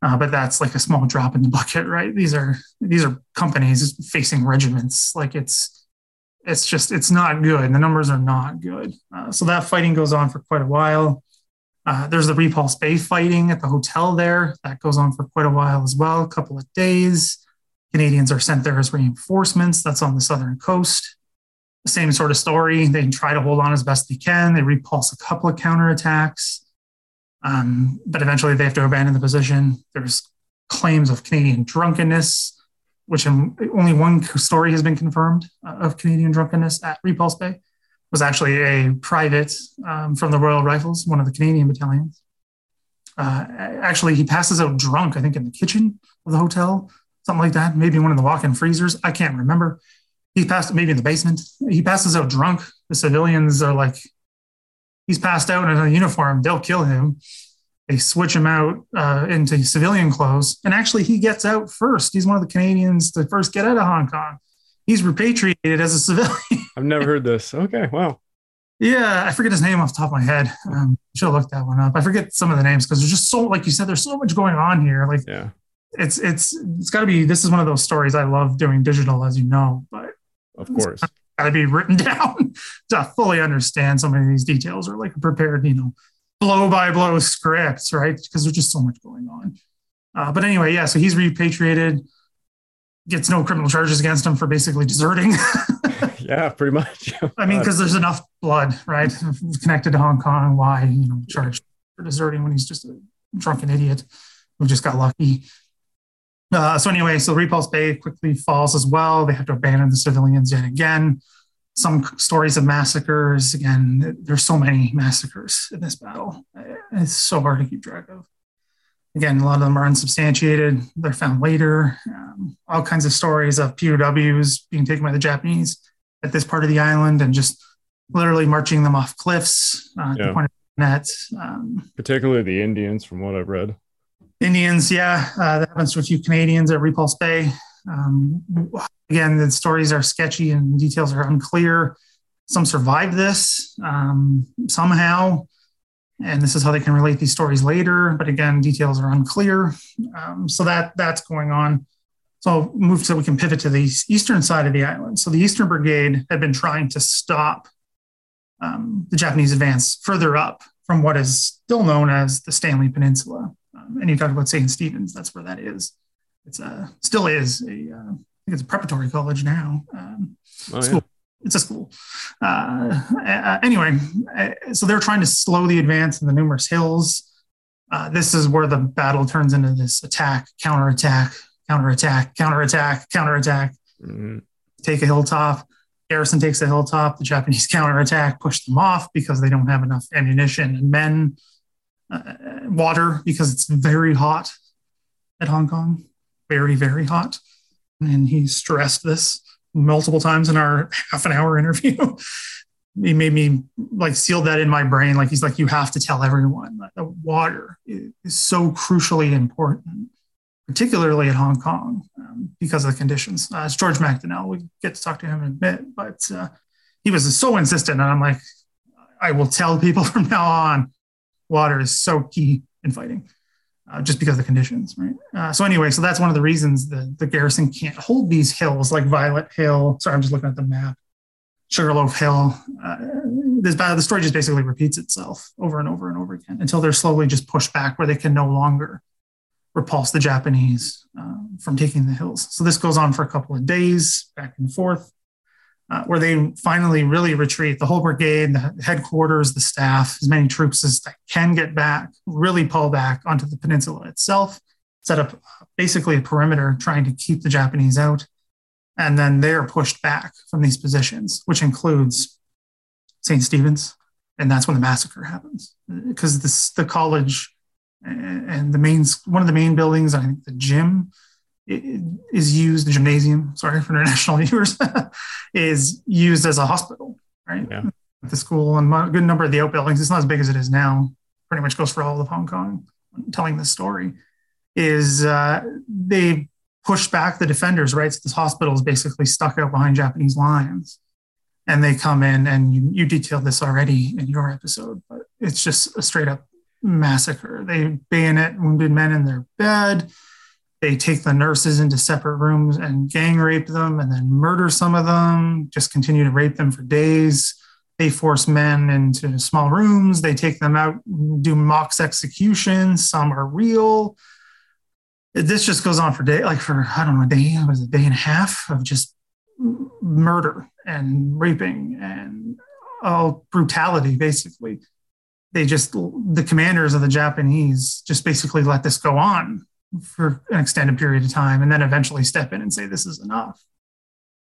Uh, but that's like a small drop in the bucket, right? These are these are companies facing regiments. Like it's it's just it's not good. The numbers are not good. Uh, so that fighting goes on for quite a while. Uh, there's the Repulse Bay fighting at the hotel there. That goes on for quite a while as well, a couple of days. Canadians are sent there as reinforcements. That's on the southern coast. The same sort of story. They try to hold on as best they can. They repulse a couple of counterattacks, um, but eventually they have to abandon the position. There's claims of Canadian drunkenness, which only one story has been confirmed uh, of Canadian drunkenness at Repulse Bay was actually a private um, from the Royal Rifles, one of the Canadian battalions. Uh, actually, he passes out drunk, I think, in the kitchen of the hotel, something like that. Maybe one of the walk-in freezers. I can't remember. He passed, maybe in the basement. He passes out drunk. The civilians are like, he's passed out in a uniform. They'll kill him. They switch him out uh, into civilian clothes, and actually, he gets out first. He's one of the Canadians to first get out of Hong Kong he's repatriated as a civilian. I've never heard this. Okay, wow. Yeah, I forget his name off the top of my head. Um, should have looked that one up. I forget some of the names because there's just so, like you said, there's so much going on here. Like, yeah, it's it's it's got to be. This is one of those stories I love doing digital, as you know. But of course, got to be written down to fully understand some of these details, or like a prepared, you know, blow by blow scripts, right? Because there's just so much going on. Uh, but anyway, yeah. So he's repatriated gets no criminal charges against him for basically deserting. yeah, pretty much. I mean, because there's enough blood, right, connected to Hong Kong. Why, you know, charged for deserting when he's just a drunken idiot who just got lucky. Uh, so anyway, so Repulse Bay quickly falls as well. They have to abandon the civilians yet again. Some stories of massacres. Again, there's so many massacres in this battle. It's so hard to keep track of. Again, a lot of them are unsubstantiated. They're found later. Um, all kinds of stories of POWs being taken by the Japanese at this part of the island and just literally marching them off cliffs uh, yeah. point at. Um, Particularly the Indians, from what I've read. Indians, yeah. Uh, that happens to a few Canadians at Repulse Bay. Um, again, the stories are sketchy and details are unclear. Some survived this um, somehow and this is how they can relate these stories later. But again, details are unclear. Um, so that that's going on. So I'll move so we can pivot to the eastern side of the island. So the Eastern Brigade had been trying to stop um, the Japanese advance further up from what is still known as the Stanley Peninsula. Um, and you talked about St. Stephen's, that's where that is. It's a, still is a, uh, I think it's a preparatory college now. Um, oh, yeah. It's a school. Uh, uh, anyway, so they're trying to slow the advance in the numerous hills. Uh, this is where the battle turns into this attack, counterattack, counterattack, counterattack, counterattack. Mm-hmm. Take a hilltop. Garrison takes a hilltop. The Japanese counterattack, push them off because they don't have enough ammunition and men. Uh, water because it's very hot at Hong Kong, very very hot, and he stressed this multiple times in our half an hour interview. he made me like seal that in my brain. Like he's like, you have to tell everyone that the water is so crucially important, particularly at Hong Kong um, because of the conditions. Uh, it's George MacDonell. We get to talk to him in a bit, but uh, he was so insistent, and I'm like, I will tell people from now on, water is so key in fighting uh, just because of the conditions, right? Uh, so anyway, so that's one of the reasons the, the garrison can't hold these hills like Violet Hill. Sorry, I'm just looking at the map. Sugarloaf Hill. Uh, this battle, the story just basically repeats itself over and over and over again until they're slowly just pushed back where they can no longer repulse the Japanese uh, from taking the hills. So this goes on for a couple of days, back and forth uh, where they finally really retreat. The whole brigade, the headquarters, the staff, as many troops as that can get back, really pull back onto the peninsula itself, set up basically a perimeter trying to keep the Japanese out. And then they're pushed back from these positions, which includes St. Stephen's. And that's when the massacre happens because the college and the main, one of the main buildings, I think the gym, is used the gymnasium sorry for international viewers is used as a hospital right? Yeah. the school and a good number of the outbuildings it's not as big as it is now pretty much goes for all of hong kong. Telling this story is uh, they pushed back the defenders right? So this hospital is basically stuck out behind japanese lines. And they come in and you, you detailed this already in your episode but it's just a straight up massacre. They bayonet wounded men in their bed they take the nurses into separate rooms and gang rape them and then murder some of them, just continue to rape them for days. They force men into small rooms. They take them out, do mock executions. Some are real. This just goes on for day, like for I don't know, a day, it was a day and a half of just murder and raping and all brutality, basically. They just the commanders of the Japanese just basically let this go on for an extended period of time and then eventually step in and say this is enough.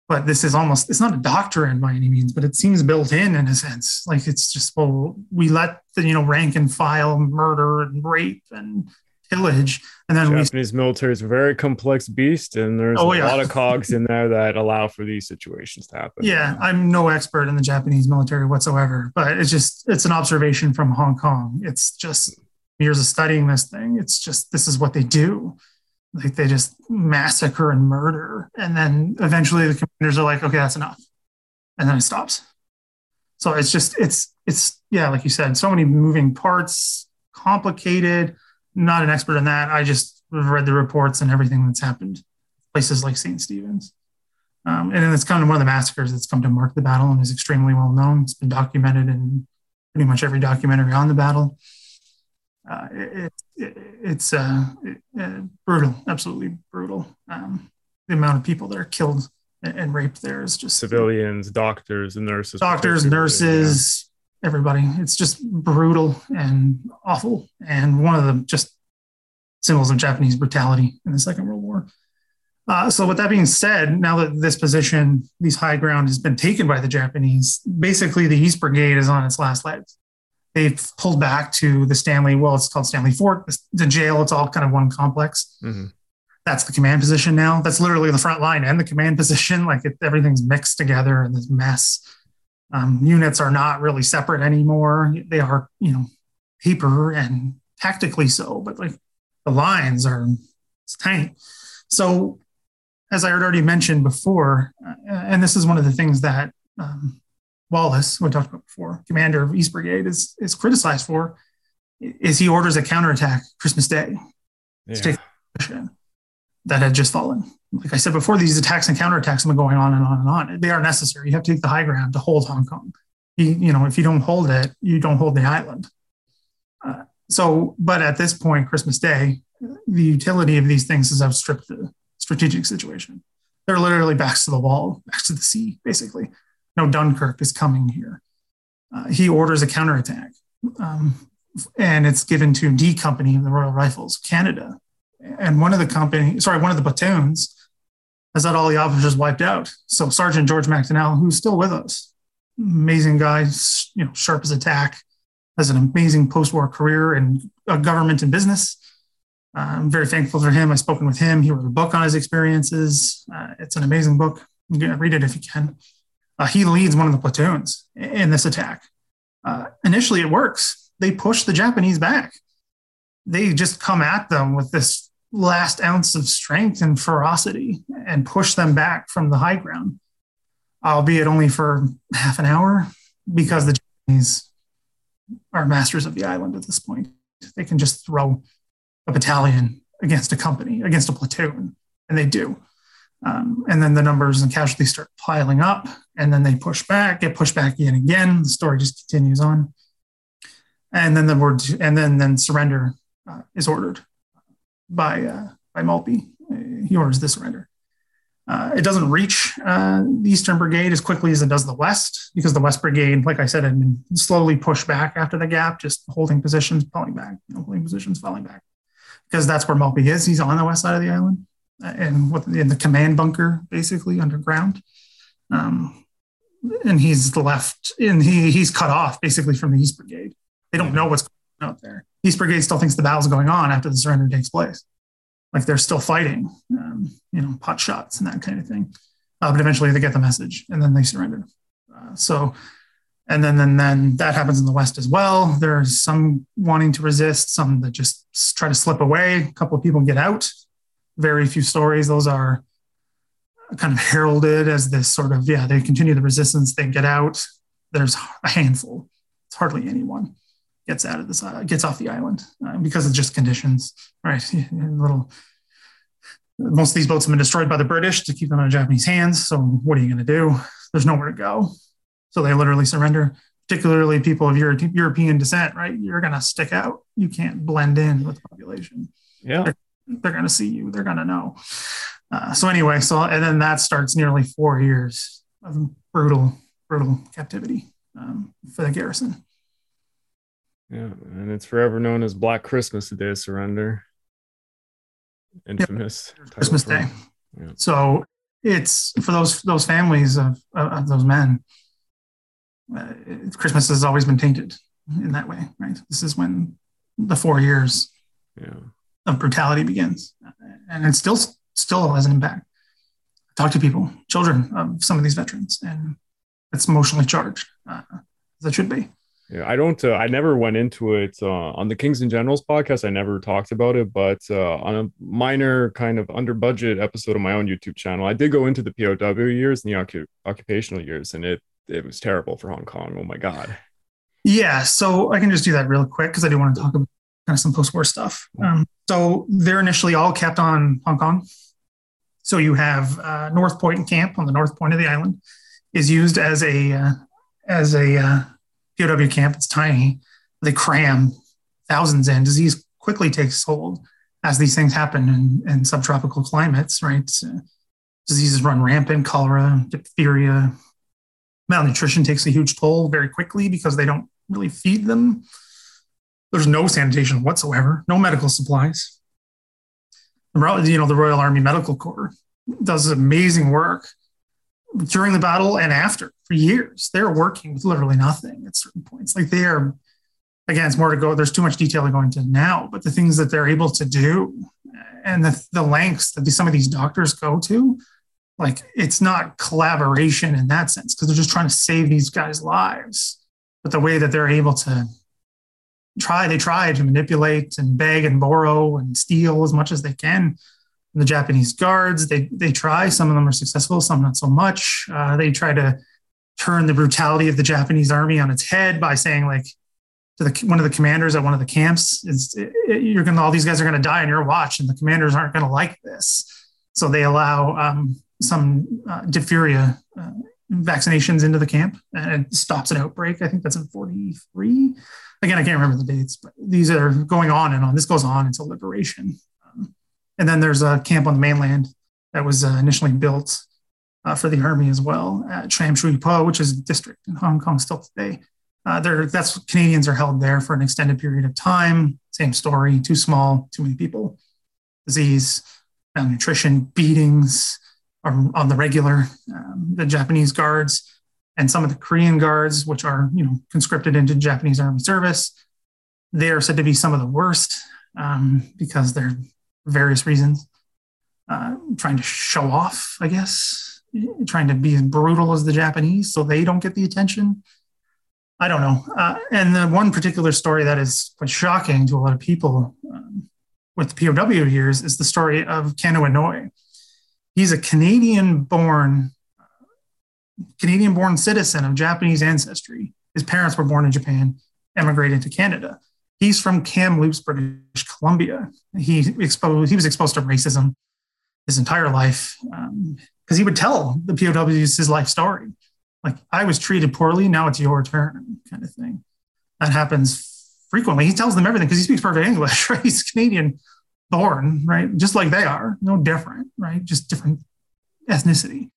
But this is almost it's not a doctrine by any means but it seems built in in a sense. Like it's just well we let the you know rank and file murder and rape and pillage and then Japanese we, military is a very complex beast and there's oh, a yeah. lot of cogs in there that allow for these situations to happen. Yeah i'm no expert in the japanese military whatsoever but it's just it's an observation from hong kong. It's just years of studying this thing. It's just this is what they do. Like they just massacre and murder. And then eventually the commanders are like, okay, that's enough. And then it stops. So it's just, it's, it's, yeah, like you said, so many moving parts, complicated. Not an expert in that. I just read the reports and everything that's happened. Places like St. Stephen's. Um, and then it's kind of one of the massacres that's come to mark the battle and is extremely well known. It's been documented in pretty much every documentary on the battle uh, it, it, it's uh, it, brutal, absolutely brutal. Um, the amount of people that are killed and, and raped there is just civilians, doctors, and nurses, doctors, nurses, yeah. everybody. It's just brutal and awful, and one of the just symbols of Japanese brutality in the Second World War. Uh, so, with that being said, now that this position, these high ground, has been taken by the Japanese, basically the East Brigade is on its last legs they've pulled back to the Stanley. Well, it's called Stanley Fort, the jail. It's all kind of one complex. Mm-hmm. That's the command position now. That's literally the front line and the command position. Like it, everything's mixed together in this mess. Um, units are not really separate anymore. They are, you know, paper and tactically so, but like the lines are it's tiny. So, as I had already mentioned before, uh, and this is one of the things that um, Wallis, who we talked about before, commander of East Brigade, is, is criticized for, is he orders a counterattack Christmas Day yeah. to take that had just fallen. Like I said before, these attacks and counterattacks have been going on and on and on. They are necessary. You have to take the high ground to hold Hong Kong. You, you know, if you don't hold it, you don't hold the island. Uh, so, but at this point, Christmas Day, the utility of these things has outstripped the strategic situation. They're literally backs to the wall, backs to the sea, basically no Dunkirk is coming here. Uh, he orders a counterattack, um, and it's given to D Company of the Royal Rifles, Canada. And one of the company, sorry, one of the platoons has had all the officers wiped out. So Sergeant George MacDonell, who's still with us, amazing guy, you know, sharp as a tack, has an amazing post-war career in uh, government and business. Uh, I'm very thankful for him. I've spoken with him. He wrote a book on his experiences. Uh, it's an amazing book. read it if you can. Uh, he leads one of the platoons in this attack. Uh, initially, it works. They push the Japanese back. They just come at them with this last ounce of strength and ferocity and push them back from the high ground, albeit only for half an hour, because the Japanese are masters of the island at this point. They can just throw a battalion against a company, against a platoon, and they do. Um, and then the numbers and casualties start piling up, and then they push back, get pushed back again again. The story just continues on, and then the word, and then then surrender uh, is ordered by uh, by Maltby. He orders the surrender. Uh, it doesn't reach uh, the Eastern Brigade as quickly as it does the West because the West Brigade, like I said, had been slowly pushed back after the gap, just holding positions, falling back, you know, holding positions, falling back, because that's where Maltby is. He's on the west side of the island, and what in the command bunker, basically underground. Um, and he's left, and he he's cut off basically from the East Brigade. They don't know what's going on out there. East Brigade still thinks the battle's going on after the surrender takes place. Like they're still fighting, um, you know, pot shots and that kind of thing. Uh, but eventually they get the message and then they surrender. Uh, so, and then, then, then that happens in the West as well. There's some wanting to resist, some that just try to slip away. A couple of people get out. Very few stories. Those are kind of heralded as this sort of, yeah, they continue the resistance, they get out. There's a handful. It's hardly anyone gets out of this, uh, gets off the island uh, because of just conditions, right? little. Most of these boats have been destroyed by the British to keep them out of Japanese hands. So what are you going to do? There's nowhere to go. So they literally surrender. Particularly people of Euro- European descent, right? You're going to stick out. You can't blend in with the population. Yeah, they're, they're going to see you. They're going to know. Uh, so anyway, so and then that starts nearly four years of brutal, brutal captivity um, for the garrison. Yeah, and it's forever known as Black Christmas, the Day of Surrender. Infamous yep. Christmas Day. Yeah. So it's for those those families of of those men. Uh, Christmas has always been tainted in that way, right? This is when the four years yeah. Of brutality begins, and it still still has an impact. I talk to people, children of some of these veterans, and it's emotionally charged, uh, as it should be. Yeah, I don't. Uh, I never went into it uh, on the Kings and Generals podcast. I never talked about it, but uh, on a minor kind of under budget episode of my own YouTube channel, I did go into the POW years and the occup- occupational years, and it it was terrible for Hong Kong. Oh my god. Yeah, so I can just do that real quick because I do want to talk about kind of some post-war stuff. Um, so they're initially all kept on Hong Kong. So you have uh, North Point Camp on the north point of the island is used as a uh, as a uh, POW camp. It's tiny. They cram thousands in. Disease quickly takes hold as these things happen in, in subtropical climates, right? Diseases run rampant, cholera, diphtheria. Malnutrition takes a huge toll very quickly because they don't really feed them. There's no sanitation whatsoever, no medical supplies. You know, the Royal Army Medical Corps does amazing work during the battle and after for years. They're working with literally nothing at certain points. Like they are, again, it's more to go. There's too much detail to go into now, but the things that they're able to do and the, the lengths that some of these doctors go to, like it's not collaboration in that sense because they're just trying to save these guys' lives. But the way that they're able to try, they try to manipulate and beg and borrow and steal as much as they can the Japanese guards. They they try. Some of them are successful, some not so much. Uh, they try to turn the brutality of the Japanese army on its head by saying like to the one of the commanders at one of the camps is you're gonna all these guys are gonna die on your watch, and the commanders aren't gonna like this. So they allow um, some uh, diphtheria uh, vaccinations into the camp, and it stops an outbreak. I think that's in 43. Again, I can't remember the dates, but these are going on and on. This goes on until liberation. And then there's a camp on the mainland that was uh, initially built uh, for the army as well at Sham Shui Po, which is a district in Hong Kong still today. Uh, that's Canadians are held there for an extended period of time. Same story: too small, too many people, disease, malnutrition, beatings on the regular. Um, the Japanese guards and some of the Korean guards, which are you know conscripted into Japanese army service, they are said to be some of the worst um, because they're various reasons uh, trying to show off, I guess, trying to be as brutal as the Japanese so they don't get the attention. I don't know. Uh, and the one particular story that is quite shocking to a lot of people um, with the POW years is the story of Kanao Inouye. He's a Canadian born Canadian born citizen of Japanese ancestry. His parents were born in Japan, emigrated to Canada. He's from Kamloops, British Columbia. He exposed he was exposed to racism his entire life because um, he would tell the POWs his life story. Like I was treated poorly, now it's your turn, kind of thing. That happens frequently. He tells them everything because he speaks perfect English, right? He's Canadian born, right? Just like they are, no different, right? Just different ethnicity.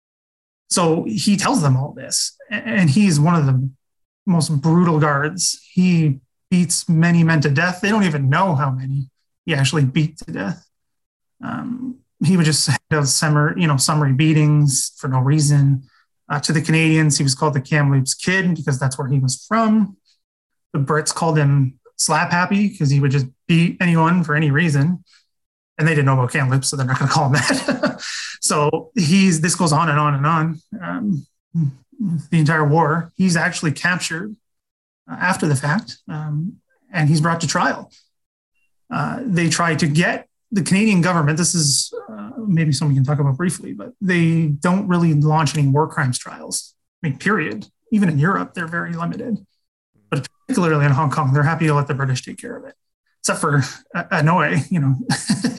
So he tells them all this, and he's one of the most brutal guards. He beats many men to death. They don't even know how many he actually beat to death. Um, he would just have summary, you know, summary beatings for no reason. Uh, to the Canadians, he was called the Kamloops Kid because that's where he was from. The Brits called him Slap Happy because he would just beat anyone for any reason and they didn't know about Kamloops, so they're not going to call him that. so he's this goes on and on and on. Um, the entire war, he's actually captured uh, after the fact, um, and he's brought to trial. Uh, they try to get the Canadian government. This is uh, maybe something we can talk about briefly, but they don't really launch any war crimes trials. I mean, period. Even in Europe, they're very limited, but particularly in Hong Kong, they're happy to let the British take care of it except for Inouye, you know,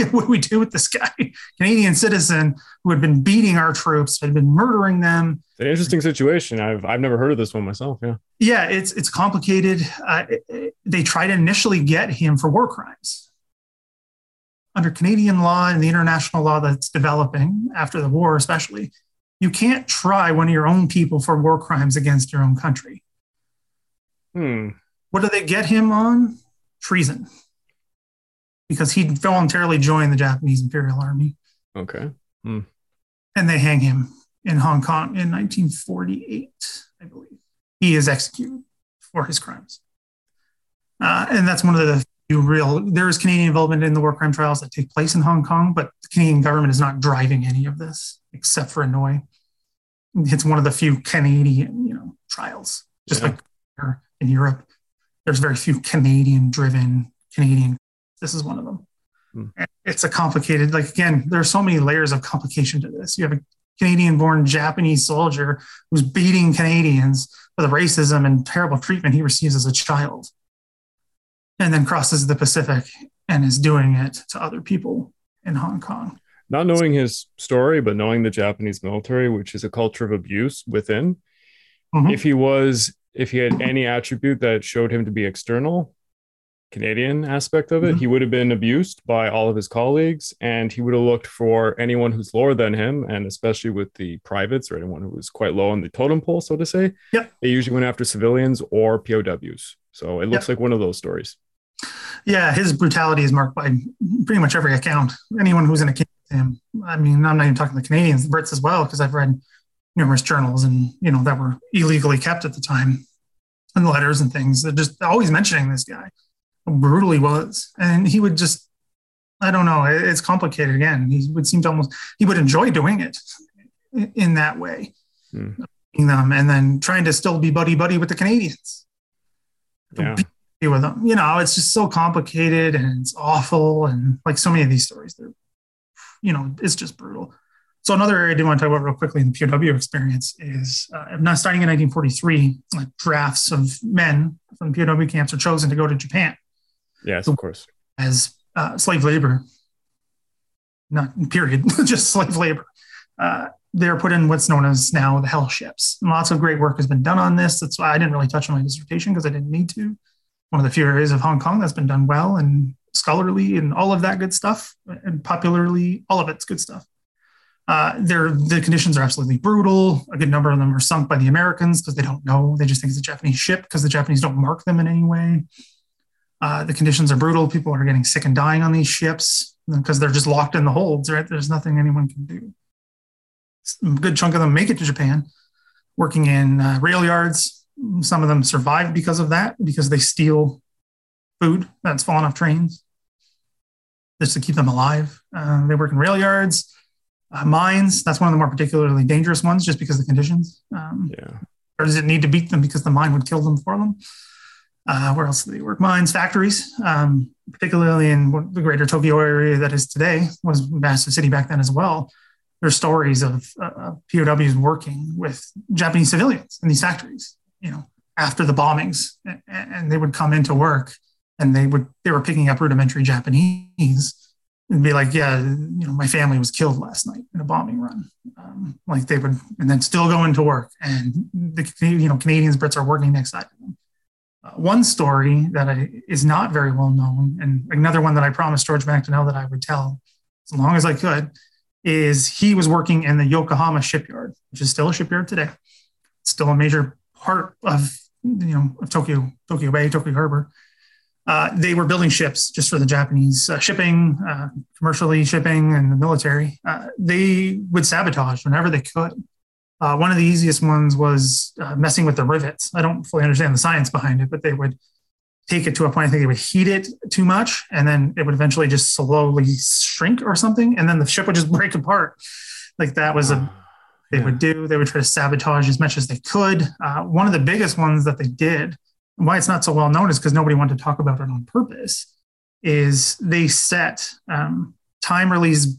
what do we do with this guy? Canadian citizen who had been beating our troops, had been murdering them. It's an interesting situation. I've I've never heard of this one myself. Yeah. Yeah, it's it's complicated. Uh, it, they tried to initially get him for war crimes. Under Canadian law and the international law that's developing after the war, especially, you can't try one of your own people for war crimes against your own country. Hmm. What do they get him on? Treason because he voluntarily joined the Japanese Imperial Army. Okay. Hmm. And they hang him in Hong Kong in 1948, I believe. He is executed for his crimes. Uh, and that's one of the few real, there is Canadian involvement in the war crime trials that take place in Hong Kong, but the Canadian government is not driving any of this except for Inouye. It's one of the few Canadian, you know, trials, just yeah. like in Europe. There's very few Canadian driven Canadian this is one of them. Hmm. It's a complicated, like, again, there are so many layers of complication to this. You have a Canadian born Japanese soldier who's beating Canadians for the racism and terrible treatment he receives as a child, and then crosses the Pacific and is doing it to other people in Hong Kong. Not knowing his story, but knowing the Japanese military, which is a culture of abuse within, mm-hmm. if he was, if he had any attribute that showed him to be external, Canadian aspect of it, mm-hmm. he would have been abused by all of his colleagues and he would have looked for anyone who's lower than him, and especially with the privates or anyone who was quite low on the totem pole, so to say. Yeah. They usually went after civilians or POWs. So it looks like one of those stories. Yeah, his brutality is marked by pretty much every account. Anyone who's in a him. I mean, I'm not even talking the Canadians, the Brits as well, because I've read numerous journals and you know that were illegally kept at the time and letters and things. They're just always mentioning this guy brutal he was. And he would just, I don't know, it's complicated again. He would seem to almost, he would enjoy doing it in that way. Hmm. Them and then trying to still be buddy buddy with the Canadians. Yeah. With them, you know, it's just so complicated and it's awful, and like so many of these stories, they're, you know, it's just brutal. So another area I do want to talk about real quickly in the POW experience is uh, not starting in 1943, like drafts of men from POW camps are chosen to go to Japan. Yes, of course. As uh, slave labor, not period, just slave labor. Uh, they're put in what's known as now the hell ships. And lots of great work has been done on this. That's why I didn't really touch on my dissertation because I didn't need to. One of the few areas of Hong Kong that's been done well and scholarly and all of that good stuff and popularly, all of it's good stuff. Uh, the conditions are absolutely brutal. A good number of them are sunk by the Americans because they don't know. They just think it's a Japanese ship because the Japanese don't mark them in any way. Uh, the conditions are brutal. People are getting sick and dying on these ships because they're just locked in the holds, right? There's nothing anyone can do. A good chunk of them make it to Japan, working in uh, rail yards. Some of them survive because of that, because they steal food that's fallen off trains just to keep them alive. Uh, they work in rail yards uh, mines. That's one of the more particularly dangerous ones, just because of the conditions. Um, yeah. Or does it need to beat them because the mine would kill them for them? Uh, where else do they work? Mines, factories, um, particularly in the greater Tokyo area that is today, was massive city back then as well. There's stories of uh, POWs working with Japanese civilians in these factories, you know, after the bombings, and they would come into work and they would they were picking up rudimentary Japanese and be like, yeah, you know, my family was killed last night in a bombing run. Um, like they would, and then still go into work. And the you know Canadians, Brits are working next side them. Uh, one story that I, is not very well known, and another one that I promised George MacDonell that I would tell as long as I could, is he was working in the Yokohama shipyard, which is still a shipyard today. It's still a major part of you know of Tokyo, Tokyo Bay, Tokyo Harbor uh, they were building ships just for the Japanese uh, shipping, uh, commercially shipping, and the military. Uh, they would sabotage whenever they could. Uh, one of the easiest ones was uh, messing with the rivets. I don't fully understand the science behind it, but they would take it to a point. I think they would heat it too much, and then it would eventually just slowly shrink or something, and then the ship would just break apart. Like that was a they yeah. would do. They would try to sabotage as much as they could. one of the biggest ones that they did why it's not so well known is because nobody wanted to talk about it on purpose. Is they set um, time release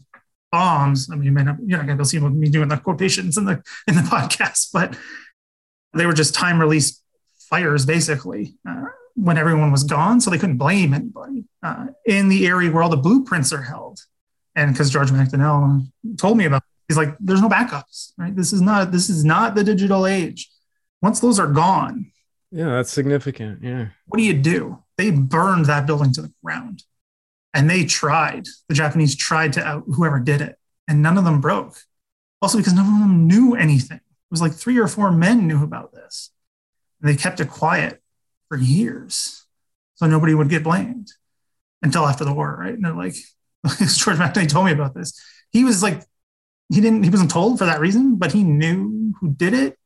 bombs. I mean, you may not, you're not going to see me doing the quotations in the in the podcast, but they were just time release fires basically uh, when everyone was gone, so they couldn't blame anybody uh, in the area where all the blueprints are held. And because George MacDonell told me about, it, he's like, "There's no backups, right? This is not this is not the digital age. Once those are gone, yeah, that's significant. Yeah. What do you do? They burned that building to the ground. And they tried, the Japanese tried to out whoever did it, and none of them broke. Also, because none of them knew anything. It was like three or four men knew about this. And they kept it quiet for years. So nobody would get blamed until after the war, right? And they're like, George McNay told me about this. He was like, he didn't, he wasn't told for that reason, but he knew who did it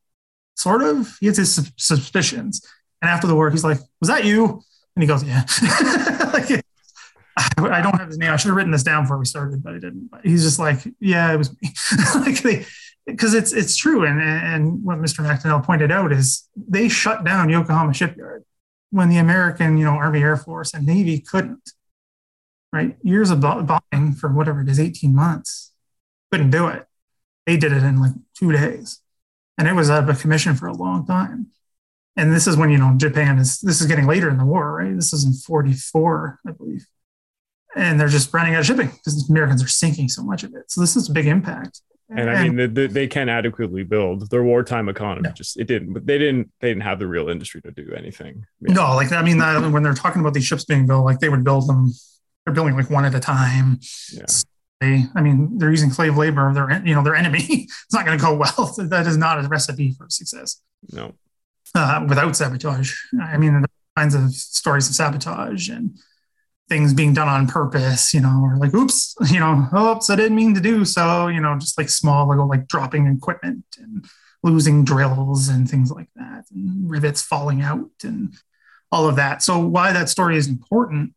sort of. He has his suspicions. And after the war, he's like, "Was that you?" And he goes, "Yeah." like, I don't have his name. I should have written this down before we started, but I didn't. But he's just like, "Yeah, it was me." like they, because it's it's true. And and what Mr. MacDonell pointed out is they shut down Yokohama shipyard when the American, you know, Army, Air Force, and Navy couldn't. Right, years of bombing for whatever it is, eighteen months, couldn't do it. They did it in like two days and it was out of a commission for a long time. And this is when you know Japan is. This is getting later in the war, right? This is in '44, I believe, and they're just running out of shipping because Americans are sinking so much of it. So this is a big impact. And, I mean, they, they can adequately build their wartime economy. Yeah. Just it didn't, but they didn't. They didn't have the real industry to do anything. Yeah. No, like I mean, uh, when they're talking about these ships being built, like they would build them. They're building like one at a time. Yeah. They, I mean, they're using slave labor. They're you know their enemy. it's not going to go well. That is not a recipe for success. No. Uh, without sabotage, I mean, the kinds of stories of sabotage and things being done on purpose. You know, or like, oops, you know, oh, oops, I didn't mean to do so. You know, just like small, little like dropping equipment and losing drills and things like that, and rivets falling out and all of that. So why that story is important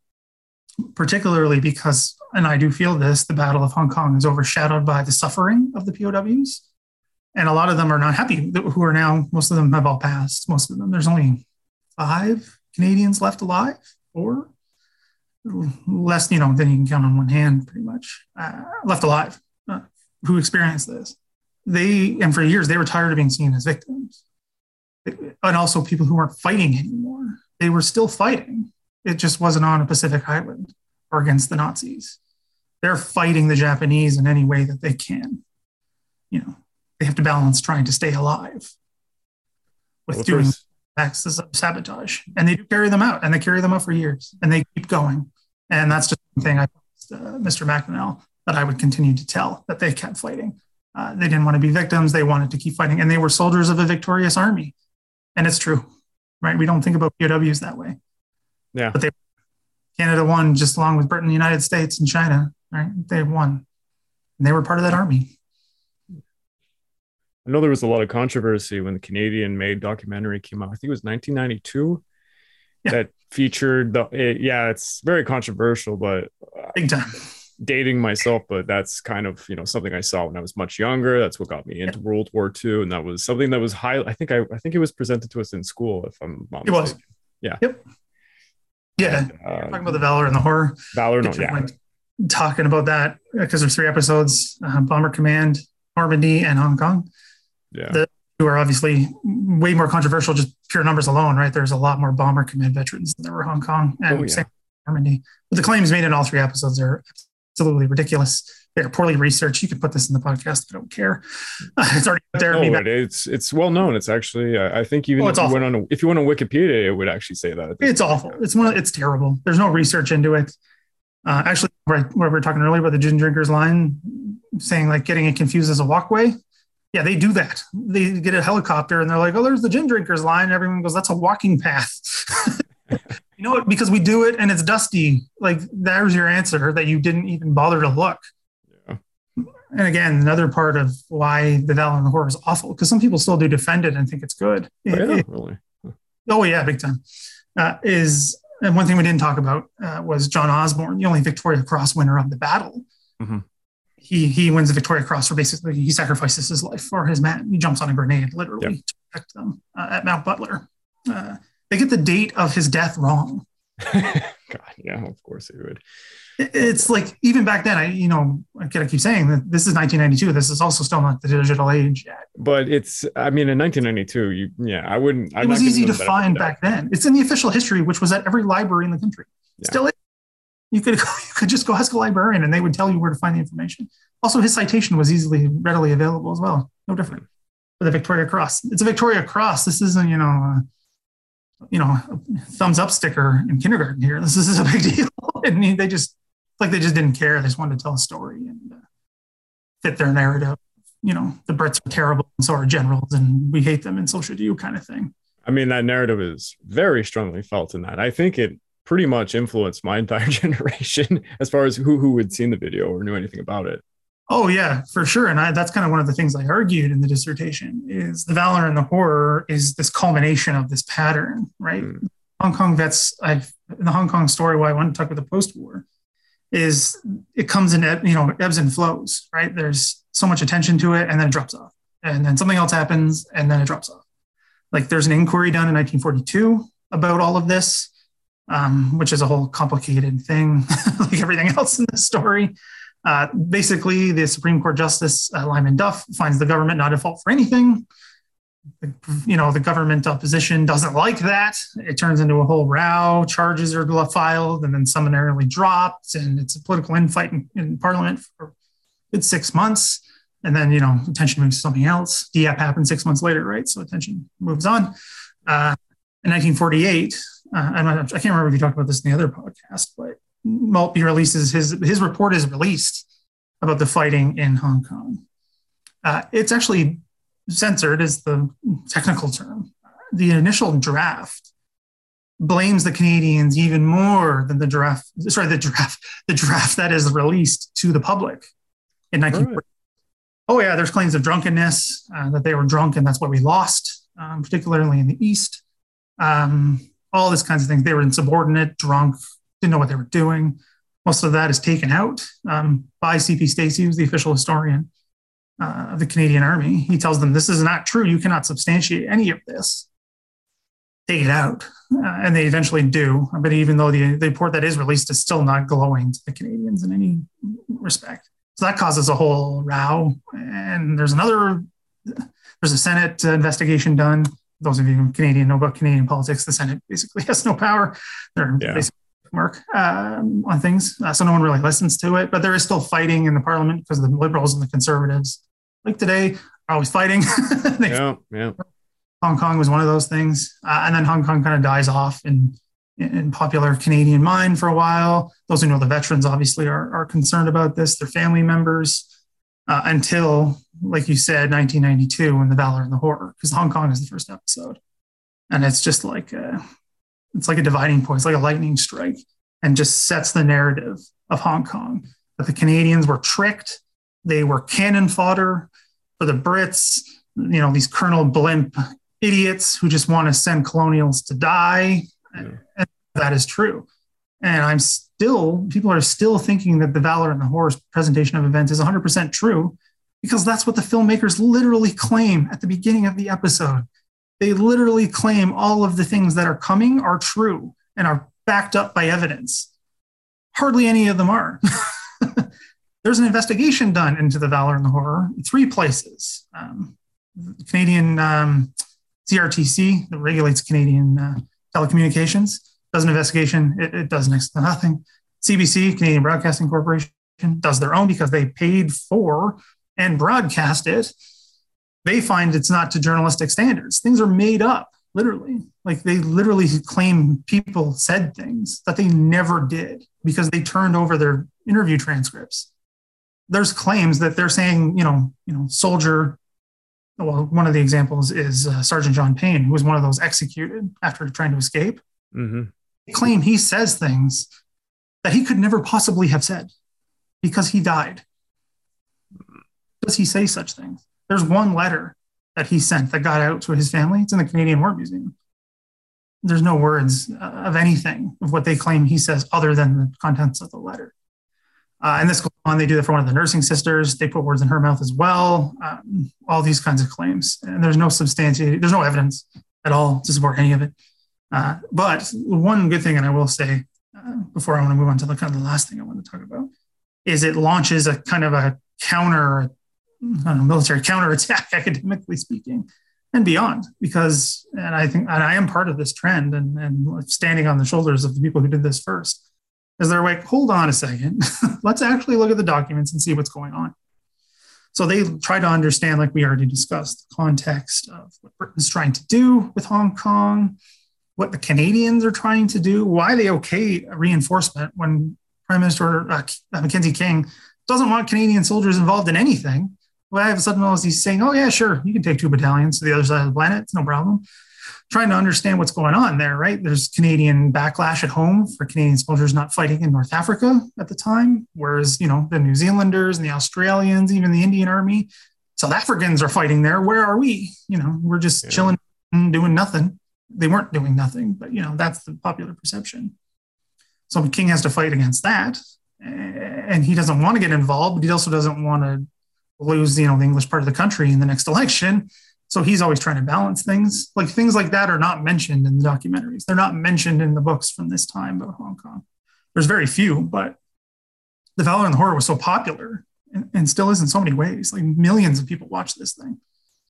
particularly because, and I do feel this, the Battle of Hong Kong is overshadowed by the suffering of the POWs. And a lot of them are not happy, who are now, most of them have all passed. Most of them, there's only five Canadians left alive, or less, you know, than you can count on one hand, pretty much, uh, left alive uh, who experienced this. They, and for years, they were tired of being seen as victims. And also people who weren't fighting anymore. They were still fighting, it just wasn't on a Pacific island or against the Nazis. They're fighting the Japanese in any way that they can. You know, they have to balance trying to stay alive with well, doing acts of sabotage. And they do carry them out, and they carry them out for years, and they keep going. And that's just one thing I uh, Mr. MacDonell that I would continue to tell that they kept fighting. Uh, they didn't want to be victims. They wanted to keep fighting, and they were soldiers of a victorious army. And it's true, right? We don't think about POWs that way. Yeah. But they Canada won just along with Britain, the United States, and China. Right? They won, and they were part of that army. I know there was a lot of controversy when the Canadian made documentary came out. I think it was 1992 yeah. that featured the. It, yeah, it's very controversial, but uh, big time. Dating myself, but that's kind of you know something I saw when I was much younger. That's what got me into. World War II, and that was something that was high. I think I, I think it was presented to us in school, if I'm not it mistaken. was. Yeah. Yep. Yeah. And, uh, talking about the valor and the horror. Valor, no, yeah. Talking about that because there's three episodes: uh, Bomber Command, Normandy, and Hong Kong. Yeah. The two are obviously way more controversial, just pure numbers alone, right? There's a lot more bomber command veterans than there were Hong Kong and oh, yeah. Normandy. But the claims made in all three episodes are absolutely ridiculous. They're poorly researched. You can put this in the podcast. I don't care. it's already there. No, it, it's it's well known. It's actually I think even oh, if you went on a, if you went on Wikipedia, it would actually say that. It's awful. It's one. It's terrible. There's no research into it. Uh, actually, where, we were talking earlier about the gin drinkers line, saying like getting it confused as a walkway yeah, they do that. They get a helicopter and they're like, oh, there's the gin drinkers line. And everyone goes, that's a walking path. you know what? Because we do it and it's dusty. Like, there's your answer that you didn't even bother to look. Yeah. And again, another part of why the Valor and the Horror is awful, because some people still do defend it and think it's good. Oh, yeah, it, really? Oh, yeah, big time. Uh, is and one thing we didn't talk about uh, was John Osborne, the only Victoria Cross winner of the battle. Mm-hmm he he wins the Victoria Cross for basically he sacrifices his life for his men. He jumps on a grenade literally yep. to protect them uh, at Mount Butler. Uh, they get the date of his death wrong. God, yeah, of course they would. It's like even back then, I you know I gotta keep saying that this is 1992. This is also still not the digital age yet. But it's I mean in 1992, you yeah I wouldn't. I'm it was easy to find back then. It's in the official history, which was at every library in the country. Yeah. Still is. You could, you could just go ask a librarian and they would tell you where to find the information. Also, his citation was easily readily available as well. No different for the Victoria Cross. It's a Victoria Cross. This isn't, you know, uh, you know, thumbs up sticker in kindergarten here. This is a big deal. and they just, like, they just didn't care. They just wanted to tell a story and uh, fit their narrative. You know, the Brits are terrible and so are generals and we hate them and so should you kind of thing. I mean, that narrative is very strongly felt in that. I think it pretty much influenced my entire generation as far as who who had seen the video or knew anything about it. Oh yeah, for sure. And I, that's kind of one of the things I argued in the dissertation is the valor and the horror is this culmination of this pattern, right? Mm. Hong Kong vets, I've in the Hong Kong story why I want to talk about the post-war is it comes in you know ebbs and flows, right? There's so much attention to it and then it drops off. And then something else happens and then it drops off. Like there's an inquiry done in 1942 about all of this um, which is a whole complicated thing, like everything else in this story. Uh, basically, the Supreme Court Justice uh, Lyman Duff finds the government not at fault for anything. You know, the government opposition doesn't like that. It turns into a whole row. Charges are filed and then summarily dropped, and it's a political infight in, in Parliament for six months. And then, you know, attention moves to something else. Dieppe happened six months later, right? So attention moves on. Uh, in 1948, uh, I'm I can't remember if you talked about this in the other podcast, but Maltby releases his his report is released about the fighting in Hong Kong. Uh, it's actually censored, is the technical term. The initial draft blames the Canadians even more than the draft. Sorry, the draft, the draft that is released to the public in 1940. Right. Oh yeah, there's claims of drunkenness uh, that they were drunk and that's why we lost, um, particularly in the east. Um, all these kinds of things. They were insubordinate, drunk, didn't know what they were doing. Most of that is taken out um, by C.P. Stacey, who's the official historian uh, of the Canadian Army. He tells them, This is not true. You cannot substantiate any of this. Take it out. Uh, and they eventually do. But even though the, the report that is released is still not glowing to the Canadians in any respect. So that causes a whole row. And there's another, there's a Senate investigation done those of you Canadian know about Canadian politics, the Senate basically has no power. They're yeah. basically work um, on things, uh, so no one really listens to it. But there is still fighting in the Parliament because the Liberals and the Conservatives, like today, are always fighting. yeah, yeah. Hong Kong was one of those things, uh, and then Hong Kong kind of dies off in, in popular Canadian mind for a while. Those who know the veterans obviously are, are concerned about this. Their family members uh, until, like you said, 1992 when the Valor and the Horror, because Hong Kong is the first episode, and it's just like a, it's like a dividing point. It's like a lightning strike, and just sets the narrative of Hong Kong that the Canadians were tricked, they were cannon fodder for the Brits. You know these Colonel Blimp idiots who just want to send colonials to die. Yeah. And that is true. And I'm still, people are still thinking that the Valor and the Horror's presentation of events is 100% true because that's what the filmmakers literally claim at the beginning of the episode. They literally claim all of the things that are coming are true and are backed up by evidence. Hardly any of them are. There's an investigation done into the Valor and the Horror in three places. Um, Canadian um, CRTC, that regulates Canadian uh, telecommunications, does an investigation. It, it, does next to nothing. CBC, Canadian Broadcasting Corporation, does their own because they paid for and broadcast it. They find it's not to journalistic standards. Things are made up, literally. Like they literally claim people said things that they never did because they turned over their interview transcripts. There's claims that they're saying, you know, you know, soldier well, one of the examples is uh, Sergeant John Payne, who was one of those executed after trying to escape. Mm-hmm. Claim he says things that he could never possibly have said because he died. Does he say such things? There's one letter that he sent that got out to his family. It's in the Canadian War Museum. There's no words uh, of anything of what they claim he says other than the contents of the letter. Uh, and this goes on. They do that for one of the nursing sisters. They put words in her mouth as well. Um, all these kinds of claims, and there's no substantiated, there's no evidence at all to support any of it. Uh, but one good thing, and I will say uh, before I want to move on to the kind of the last thing I want to talk about, is it launches a kind of a counter, know, military counterattack, academically speaking, and beyond. Because, and I think, and I am part of this trend, and, and standing on the shoulders of the people who did this first is they're like, hold on a second, let's actually look at the documents and see what's going on. So they try to understand, like we already discussed, the context of what Britain's trying to do with Hong Kong, what the Canadians are trying to do, why they okay reinforcement when Prime Minister uh, Mackenzie King doesn't want Canadian soldiers involved in anything. Why all of a sudden all he's saying, oh yeah, sure, you can take two battalions to the other side of the planet, it's no problem trying to understand what's going on there, right? There's Canadian backlash at home for Canadian soldiers not fighting in North Africa at the time, whereas, you know, the New Zealanders and the Australians, even the Indian Army, South Africans are fighting there. Where are we? You know, we're just yeah. chilling, doing nothing. They weren't doing nothing, but, you know, that's the popular perception. So King has to fight against that. And he doesn't want to get involved, but he also doesn't want to lose, you know, the English part of the country in the next election. So he's always trying to balance things. Like things like that are not mentioned in the documentaries. They're not mentioned in the books from this time about Hong Kong. There's very few, but The Valor and the Horror was so popular and, and still is in so many ways. Like millions of people watch this thing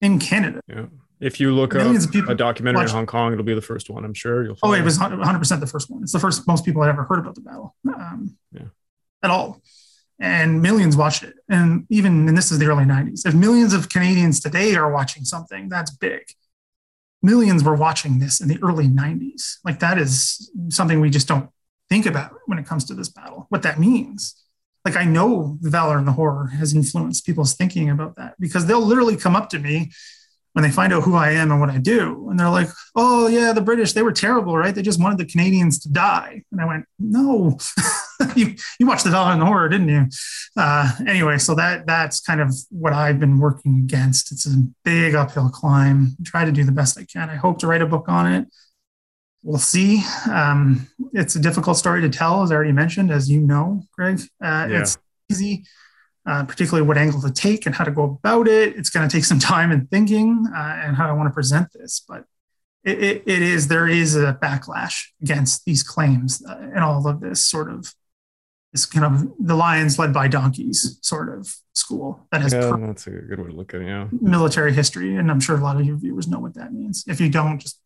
in Canada. Yeah. If you look up a documentary in Hong Kong, it'll be the first one. I'm sure you'll. oh, it was 100 percent the first one. It's the first most people had ever heard about the battle. Um, yeah. At all and millions watched it. And even, and this is the early 90s, if millions of Canadians today are watching something, that's big. Millions were watching this in the early 90s. Like that is something we just don't think about when it comes to this battle, what that means. Like I know the valor and the horror has influenced people's thinking about that because they'll literally come up to me when they find out who I am and what I do. And they're like, oh, yeah, the British, they were terrible, right? They just wanted the Canadians to die. And I went, no, you, you watched the Valor and the Horror, didn't you? Uh, anyway, so that that's kind of what I've been working against. It's a big uphill climb. I try to do the best I can. I hope to write a book on it. We'll see. Um, it's a difficult story to tell, as I already mentioned, as you know, Greg. Uh, yeah. It's easy uh, particularly what angle to take and how to go about it. It's going to take some time and thinking uh, and how I want to present this, but it, it, it is there is a backlash against these claims uh, and all of this sort of this kind of the lions led by donkeys sort of school that has yeah, that's a good way to look at it. Yeah, military history, and I'm sure a lot of your viewers know what that means. If you don't, just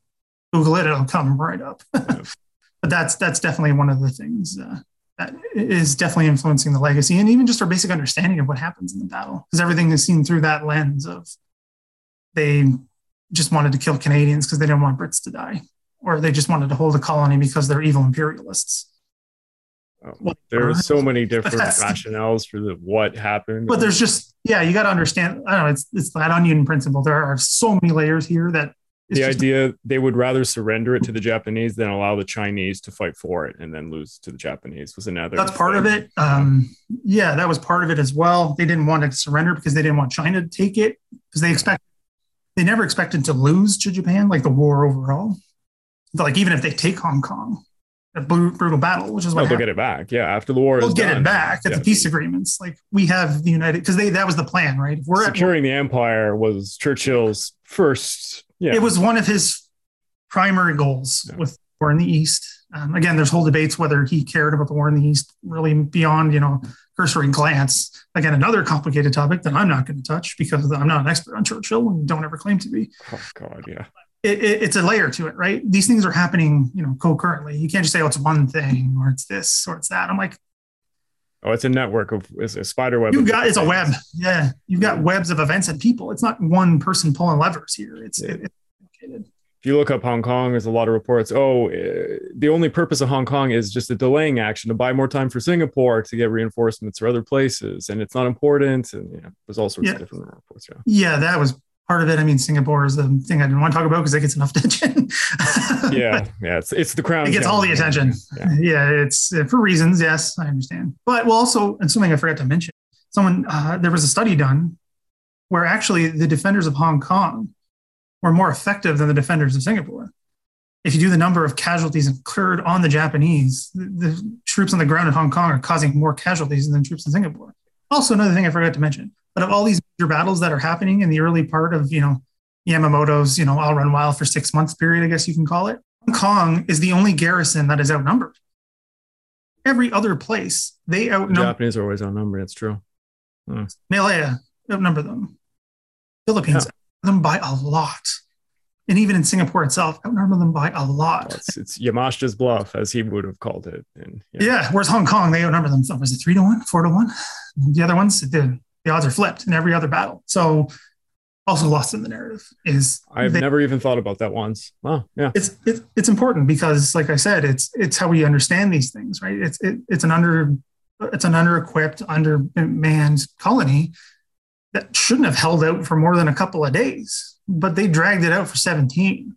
Google it; it'll come right up. but that's that's definitely one of the things uh, Uh, is definitely influencing the legacy and even just our basic understanding of what happens in the battle because everything is seen through that lens of they just wanted to kill Canadians because they didn't want Brits to die or they just wanted to hold a colony because they're evil imperialists. Oh, Well, there are so many different rationales for the what happened. but there's just yeah, you got to understand. I don't know. It's it's that onion principle. There are so many layers here that the just- idea they would rather surrender it to the Japanese than allow the Chinese to fight for it and then lose to the Japanese was another. that's part of it. Um, yeah, that was part of it as well. They didn't want to surrender because they didn't want China to take it because they expect they never expected to lose to Japan, like the war overall. Like even if they take Hong Kong, a brutal battle, which is Oh, what they'll happened. get it back. Yeah, after the war they'll get done. it back at Yeah. the peace agreements. Like we have the United because they that was the plan, right? If we're at, Securing the empire was Churchill's first. Yeah, it was one of his primary goals Yeah. with war in the East. Um, again, there's whole debates whether he cared about the war in the East really beyond, you know, cursory glance. Again, another complicated topic that I'm not going to touch because I'm not an expert on Churchill and don't ever claim to be. Oh God, yeah. It, it, it's a layer to it, right? These things are happening, you know, concurrently. You can't just say, oh, it's one thing or it's this or it's that. I'm like, Oh, it's a network of it's a spider web. you got it's a web. Yeah, you've got webs of events and people. It's not one person pulling levers here. It's Yeah. it, it's complicated. If you look up Hong Kong, there's a lot of reports. Oh, uh, the only purpose of Hong Kong is just a delaying action to buy more time for Singapore to get reinforcements for other places, and it's not important. And yeah, there's all sorts Yeah. of different reports. Yeah. Yeah, that was part of it. I mean, Singapore is the thing I didn't want to talk about because it gets enough attention. yeah, yeah, it's it's the crown. it gets all the attention. Yeah. Yeah, it's uh, for reasons. Yes, I understand. But well, also, and something I forgot to mention. Someone uh, there was a study done where actually the defenders of Hong Kong were more effective than the defenders of Singapore. If you do the number of casualties incurred on the Japanese, the, the troops on the ground in Hong Kong are causing more casualties than troops in Singapore. Also, another thing I forgot to mention, but of all these major battles that are happening in the early part of, you know, Yamamoto's, you know, I'll run wild for six months period, I guess you can call it. Hong Kong is the only garrison that is outnumbered. Every other place, they The Japanese are always outnumbered. It's true. Hmm. Malaya, outnumber them. Philippines, outnumber them by a lot. And even in Singapore itself, outnumber them by a lot. Well, it's, it's Yamashita's bluff, as he would have called it. And Yeah. Whereas Hong Kong, they outnumber them. Was it three to one, four to one? The other ones, the, the odds are flipped in every other battle. So also lost in the narrative is I've they- never even thought about that once. Wow. Yeah. it's it's it's important because like I said, it's it's how we understand these things, right? It's it, it's an under it's an under-equipped, undermanned colony that shouldn't have held out for more than a couple of days, but they dragged it out for 17.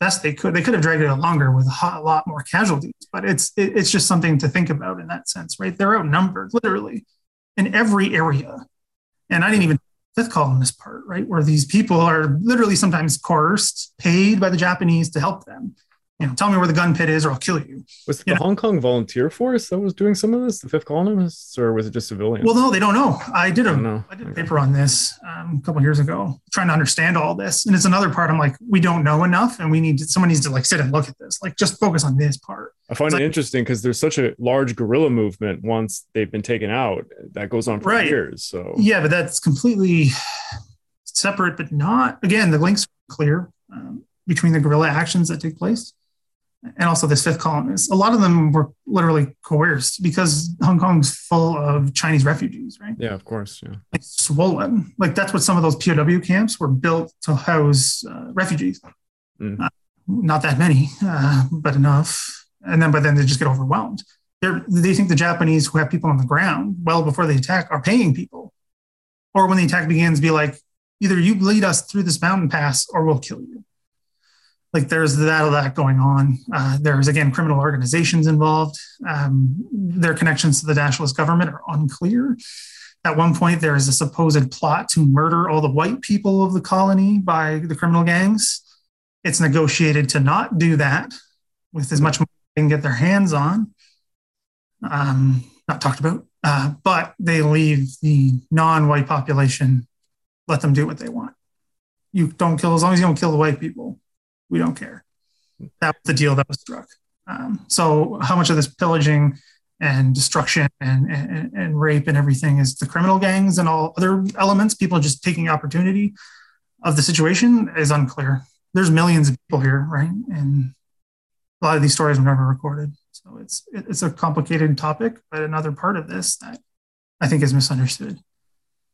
Best they could. They could have dragged it out longer with a hot- a lot more casualties, but it's it, it's just something to think about in that sense, right? They're outnumbered literally in every area, and I didn't even fifth column this part, right? Where these people are literally sometimes coerced, paid by the Japanese to help them. You know, tell me where the gun pit is, or I'll kill you. Was it You the know- Hong Kong volunteer force that was doing some of this, the fifth columnists, or was it just civilians? Well, no, they don't know. I did a I know. I did a Okay. paper on this um, a couple of years ago, trying to understand all this. And it's another part. I'm like, we don't know enough, and we need to, someone needs to like sit and look at this. Like, just focus on this part. I find It's it like- interesting because there's such a large guerrilla movement once they've been taken out that goes on for Right. years. So Yeah, but that's completely separate, but not. Again, the links are clear um, between the guerrilla actions that take place and also this fifth columnist. A lot of them were literally coerced because Hong Kong's full of Chinese refugees, right? yeah, of course. Yeah. Like swollen. Like that's what some of those POW camps were built to house uh, refugees. Mm. Uh, not that many, uh, but enough. And then, but then they just get overwhelmed. They're, they think the Japanese who have people on the ground well before the attack are paying people. Or when the attack begins, be like, either you lead us through this mountain pass or we'll kill you. Like there's that of that going on. Uh, there's again criminal organizations involved. Um, their connections to the nationalist government are unclear. At one point, there is a supposed plot to murder all the white people of the colony by the criminal gangs. It's negotiated to not do that with as much money they can get their hands on. Um, not talked about, uh, but they leave the non-white population, let them do what they want. You don't kill as long as you don't kill the white people. We don't care. That was the deal that was struck. Um, so, how much of this pillaging and destruction and, and, and rape and everything is the criminal gangs and all other elements, people just taking opportunity of the situation is unclear. There's millions of people here, right? And a lot of these stories were never recorded. So it's it's a complicated topic, but another part of this that I think is misunderstood.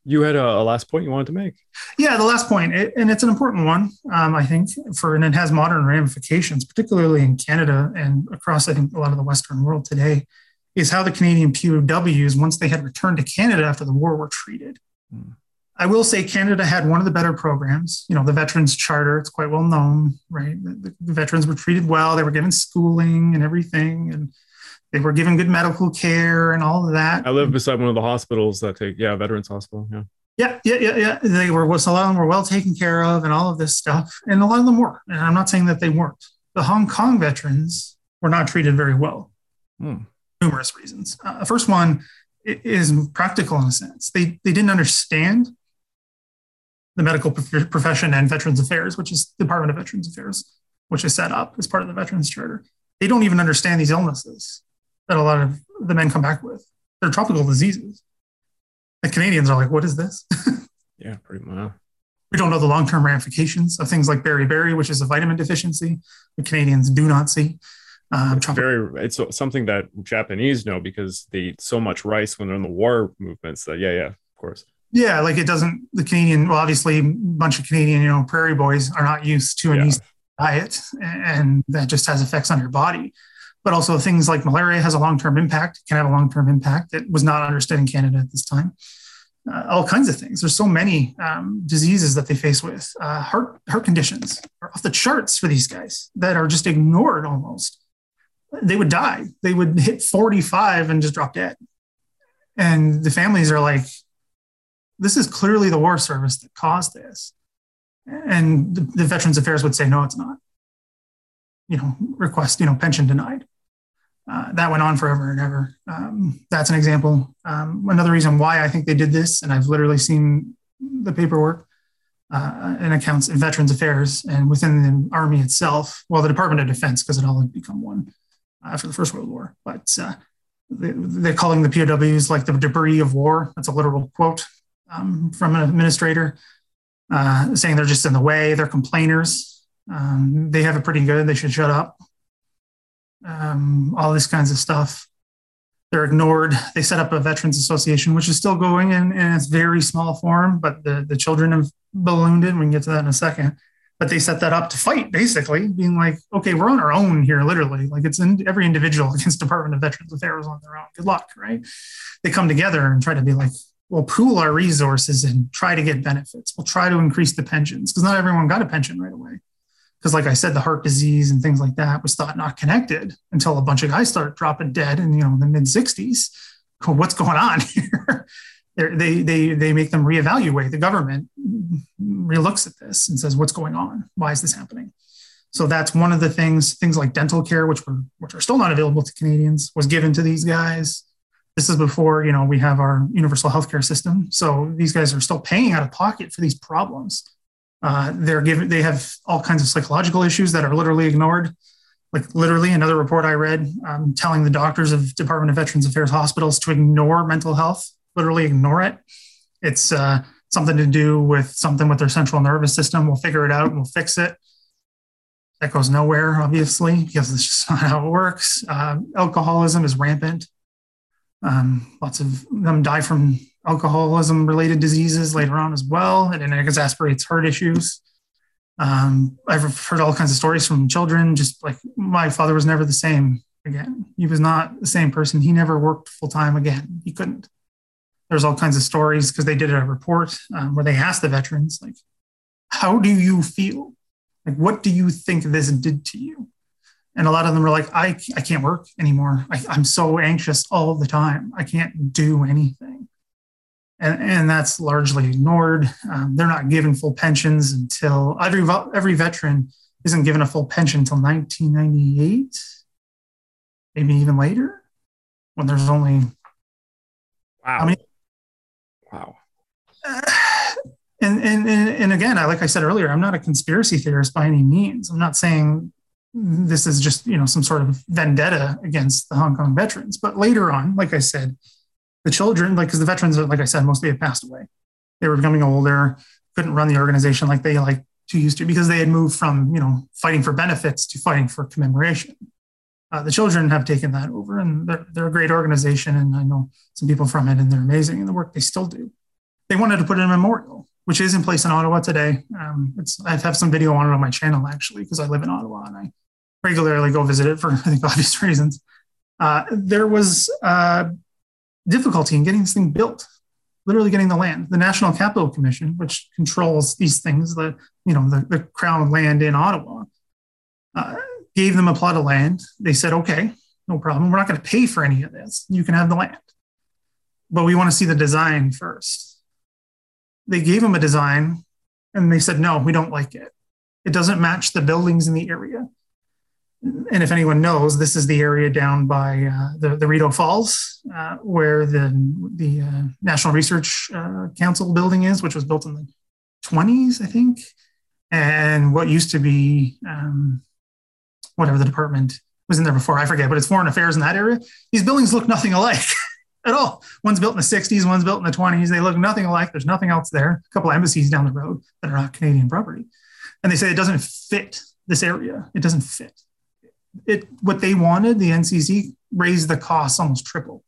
You had a, a last point you wanted to make. Yeah, the last point, it, and it's an important one, um, I think, for and it has modern ramifications, particularly in Canada and across, I think, a lot of the Western world today, is how the Canadian POWs, once they had returned to Canada after the war, were treated. Hmm. I will say Canada had one of the better programs. You know, the Veterans Charter, it's quite well known, right? The, the, veterans were treated well, they were given schooling and everything, and they were given good medical care and all of that. I live beside one of the hospitals that take, yeah, Veterans Hospital. Yeah. Yeah, yeah, yeah, yeah. They were, a lot of them were well taken care of and all of this stuff. And a lot of them were. And I'm not saying that they weren't. The Hong Kong veterans were not treated very well. Hmm. Numerous reasons. Uh, the first one is practical in a sense. They, they didn't understand the medical profession and Veterans Affairs, which is Department of Veterans Affairs, which is set up as part of the Veterans Charter. They don't even understand these illnesses that a lot of the men come back with. They're tropical diseases. The Canadians are like, what is this? yeah, pretty much. We don't know the long term ramifications of things like beriberi, which is a vitamin deficiency. The Canadians do not see. Um, it's very it's something that Japanese know because they eat so much rice when they're in the war movements that yeah yeah of course yeah, like it doesn't. The Canadian, well, obviously, a bunch of Canadian, you know, prairie boys are not used to an yeah. easy diet, and that just has effects on your body. But also things like malaria has a long-term impact, can have a long-term impact that was not understood in Canada at this time. Uh, all kinds of things. There's so many um, diseases that they face with. Uh, heart heart conditions are off the charts for these guys that are just ignored almost. They would die. They would hit 45 and just drop dead. And the families are like, this is clearly the war service that caused this. And the, the Veterans Affairs would say, no, it's not. You know, request, you know, pension denied. Uh, that went on forever and ever. Um, that's an example. Um, another reason why I think they did this, and I've literally seen the paperwork uh, and accounts in Veterans Affairs and within the Army itself, well, the Department of Defense, because it all had become one after the First World War. But uh, they, they're calling the POWs like the debris of war. That's a literal quote um, from an administrator uh, saying they're just in the way, they're complainers. Um, they have it pretty good, they should shut up. Um, all these kinds of stuff. They're ignored. They set up a Veterans Association, which is still going in, in its very small form, but the, the children have ballooned it. We can get to that in a second. But they set that up to fight, basically, being like, okay, we're on our own here, literally. Like it's in every individual against Department of Veterans Affairs on their own. Good luck, right? They come together and try to be like, we'll pool our resources and try to get benefits. We'll try to increase the pensions because not everyone got a pension right away. Because, like I said, the heart disease and things like that was thought not connected until a bunch of guys started dropping dead in you know the mid '60s. What's going on here? they they they make them reevaluate. The government relooks at this and says, "What's going on? Why is this happening?" So that's one of the things. Things like dental care, which were which are still not available to Canadians, was given to these guys this is before you know we have our universal healthcare system so these guys are still paying out of pocket for these problems uh, they're given they have all kinds of psychological issues that are literally ignored. Like literally another report i read um, telling the doctors of department of veterans affairs hospitals to ignore mental health literally ignore it. It's uh, something to do with something with their central nervous system. We'll figure it out we'll fix it. That goes nowhere obviously because it's just not how it works. Uh, alcoholism is rampant. Um, lots of them die from alcoholism related diseases later on as well, and it exasperates heart issues. Um, I've heard all kinds of stories from children, just like my father was never the same again. He was not the same person. He never worked full time again. He couldn't. There's all kinds of stories because they did a report um, where they asked the veterans, like, how do you feel? Like, what do you think this did to you? and a lot of them were like i, I can't work anymore I, i'm so anxious all the time i can't do anything and, and that's largely ignored um, they're not given full pensions until every, every veteran isn't given a full pension until 1998 maybe even later when there's only wow I mean, wow uh, and, and, and again, I, like I said earlier, I'm not a conspiracy theorist by any means. I'm not saying this is just you know some sort of vendetta against the Hong Kong veterans. But later on, like I said, the children, like because the veterans, like I said, mostly had passed away. They were becoming older, couldn't run the organization like they like to used to because they had moved from you know fighting for benefits to fighting for commemoration. Uh, the children have taken that over, and they're, they're a great organization. And I know some people from it, and they're amazing in the work they still do. They wanted to put in a memorial, which is in place in Ottawa today. Um, it's I have some video on it on my channel actually because I live in Ottawa and I regularly go visit it for I think obvious reasons. uh, there was uh, difficulty in getting this thing built, literally getting the land. The National Capital Commission, which controls these things, the you know the, the crown land in Ottawa, uh, gave them a plot of land. They said, okay, no problem. We're not going to pay for any of this. You can have the land, but we want to see the design first. They gave them a design, and they said, no, we don't like it. It doesn't match the buildings in the area and if anyone knows, this is the area down by uh, the, the Rideau Falls, uh, where the, the uh, National Research uh, Council building is, which was built in the 20s, I think. And what used to be, um, whatever the department was in there before, I forget, but it's foreign affairs in that area. These buildings look nothing alike at all. One's built in the 60s, one's built in the 20s. They look nothing alike. There's nothing else there. A couple embassies down the road that are not Canadian property. And they say it doesn't fit this area. It doesn't fit it what they wanted, the NCC raised the costs almost triple.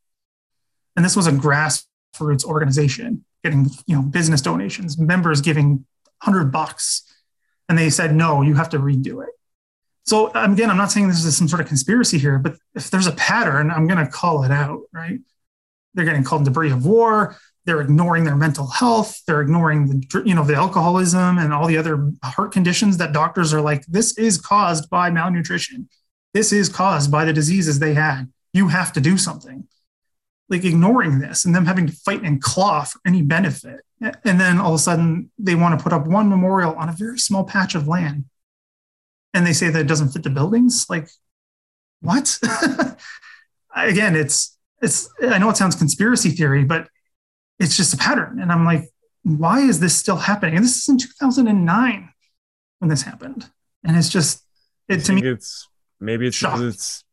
And this was a grassroots organization getting you know business donations, members giving hundred bucks, and they said no, you have to redo it. So again, I'm not saying this is some sort of conspiracy here, but if there's a pattern, I'm going to call it out. Right? They're getting called debris of war. They're ignoring their mental health. They're ignoring the you know the alcoholism and all the other heart conditions that doctors are like this is caused by malnutrition this is caused by the diseases they had. You have to do something. Like ignoring this and them having to fight and claw for any benefit. And then all of a sudden they want to put up one memorial on a very small patch of land. And they say that it doesn't fit the buildings. Like, what? Again, it's it's I know it sounds conspiracy theory, but it's just a pattern. And I'm like, why is this still happening? And this is in 2009 when this happened. And it's just it to me it's Maybe it's because it's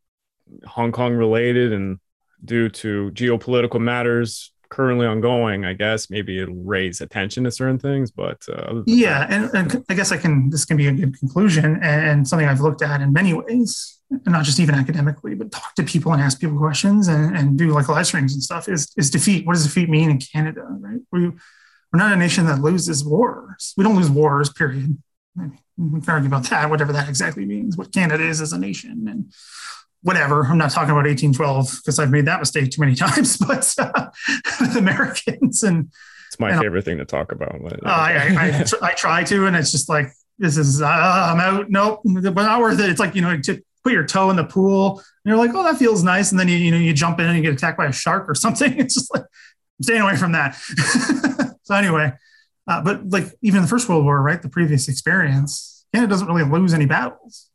Hong Kong related and due to geopolitical matters currently ongoing, I guess maybe it'll raise attention to certain things. But uh, yeah, and, and, I guess I can. This can be a good conclusion and something I've looked at in many ways, not just even academically, but talk to people and ask people questions and, and do like live streams and stuff. Is is defeat? What does defeat mean in Canada? Right? We we're not a nation that loses wars. We don't lose wars. Period we can argue about that, whatever that exactly means, what Canada is as a nation, and whatever. I'm not talking about 1812 because I've made that mistake too many times, but uh, Americans and it's my favorite thing to talk about. Uh, I, I, I, try to, and it's just like this is uh, I'm out. Nope, but not worth it. It's like you know, to put your toe in the pool, and you're like, oh, that feels nice, and then you you know you jump in and you get attacked by a shark or something. It's just like I'm staying away from that. so anyway, uh, but like even the First World War, right? The previous experience, Canada doesn't really lose any battles,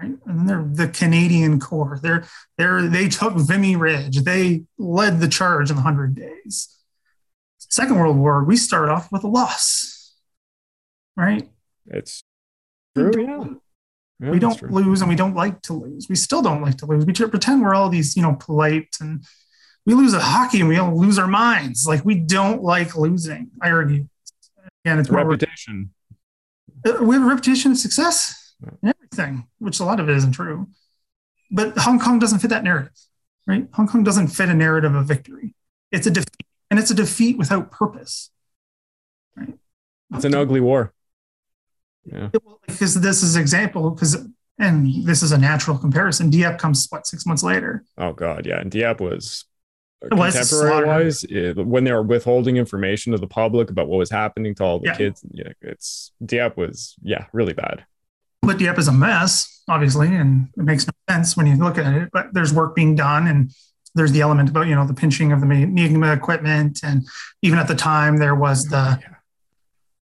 right? And they're the Canadian Corps. They're they're they took Vimy Ridge. They led the charge in the Hundred Days. Second World War, we start off with a loss, right? It's true, yeah. yeah we don't lose, and we don't like to lose. We still don't like to lose. We pretend we're all these, you know, polite and we lose at hockey and we all lose our minds. Like we don't like losing. I argue and it's reputation. Uh, we have a reputation of success and everything, which a lot of it isn't true. But Hong Kong doesn't fit that narrative, right? Hong Kong doesn't fit a narrative of victory. It's a defeat, and it's a defeat without purpose. Right? It's an ugly war. Yeah. Because this is example, because and this is a natural comparison. Dieppe comes what six months later. Oh God, yeah, and Dieppe was Uh, contemporary wise when they were withholding information to the public about what was happening to all the yeah. kids yeah it's dieppe was yeah really bad. But dieppe is a mess obviously and it makes no sense when you look at it but there's work being done and there's the element about you know the pinching of the enigma equipment and even at the time there was the yeah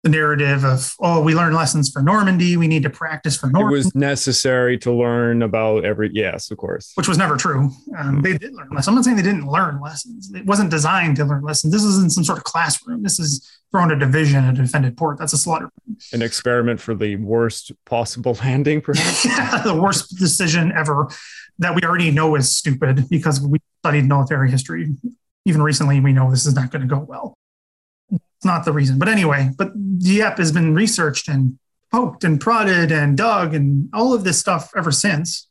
the narrative of oh we learned lessons for normandy we need to practice for normandy it was necessary to learn about every yes of course. Which was never true. Um, they did learn lessons. I'm not saying they didn't learn lessons. It wasn't designed to learn lessons. This isn't some sort of classroom. This is throwing a division a defended port. That's a slaughter. An experiment for the worst possible landing perhaps? Yeah, the worst decision ever that we already know is stupid because we studied military history. Even recently we know this is not going to go well it's not the reason. But anyway, but Dieppe has been researched and poked and prodded and dug and all of this stuff ever since.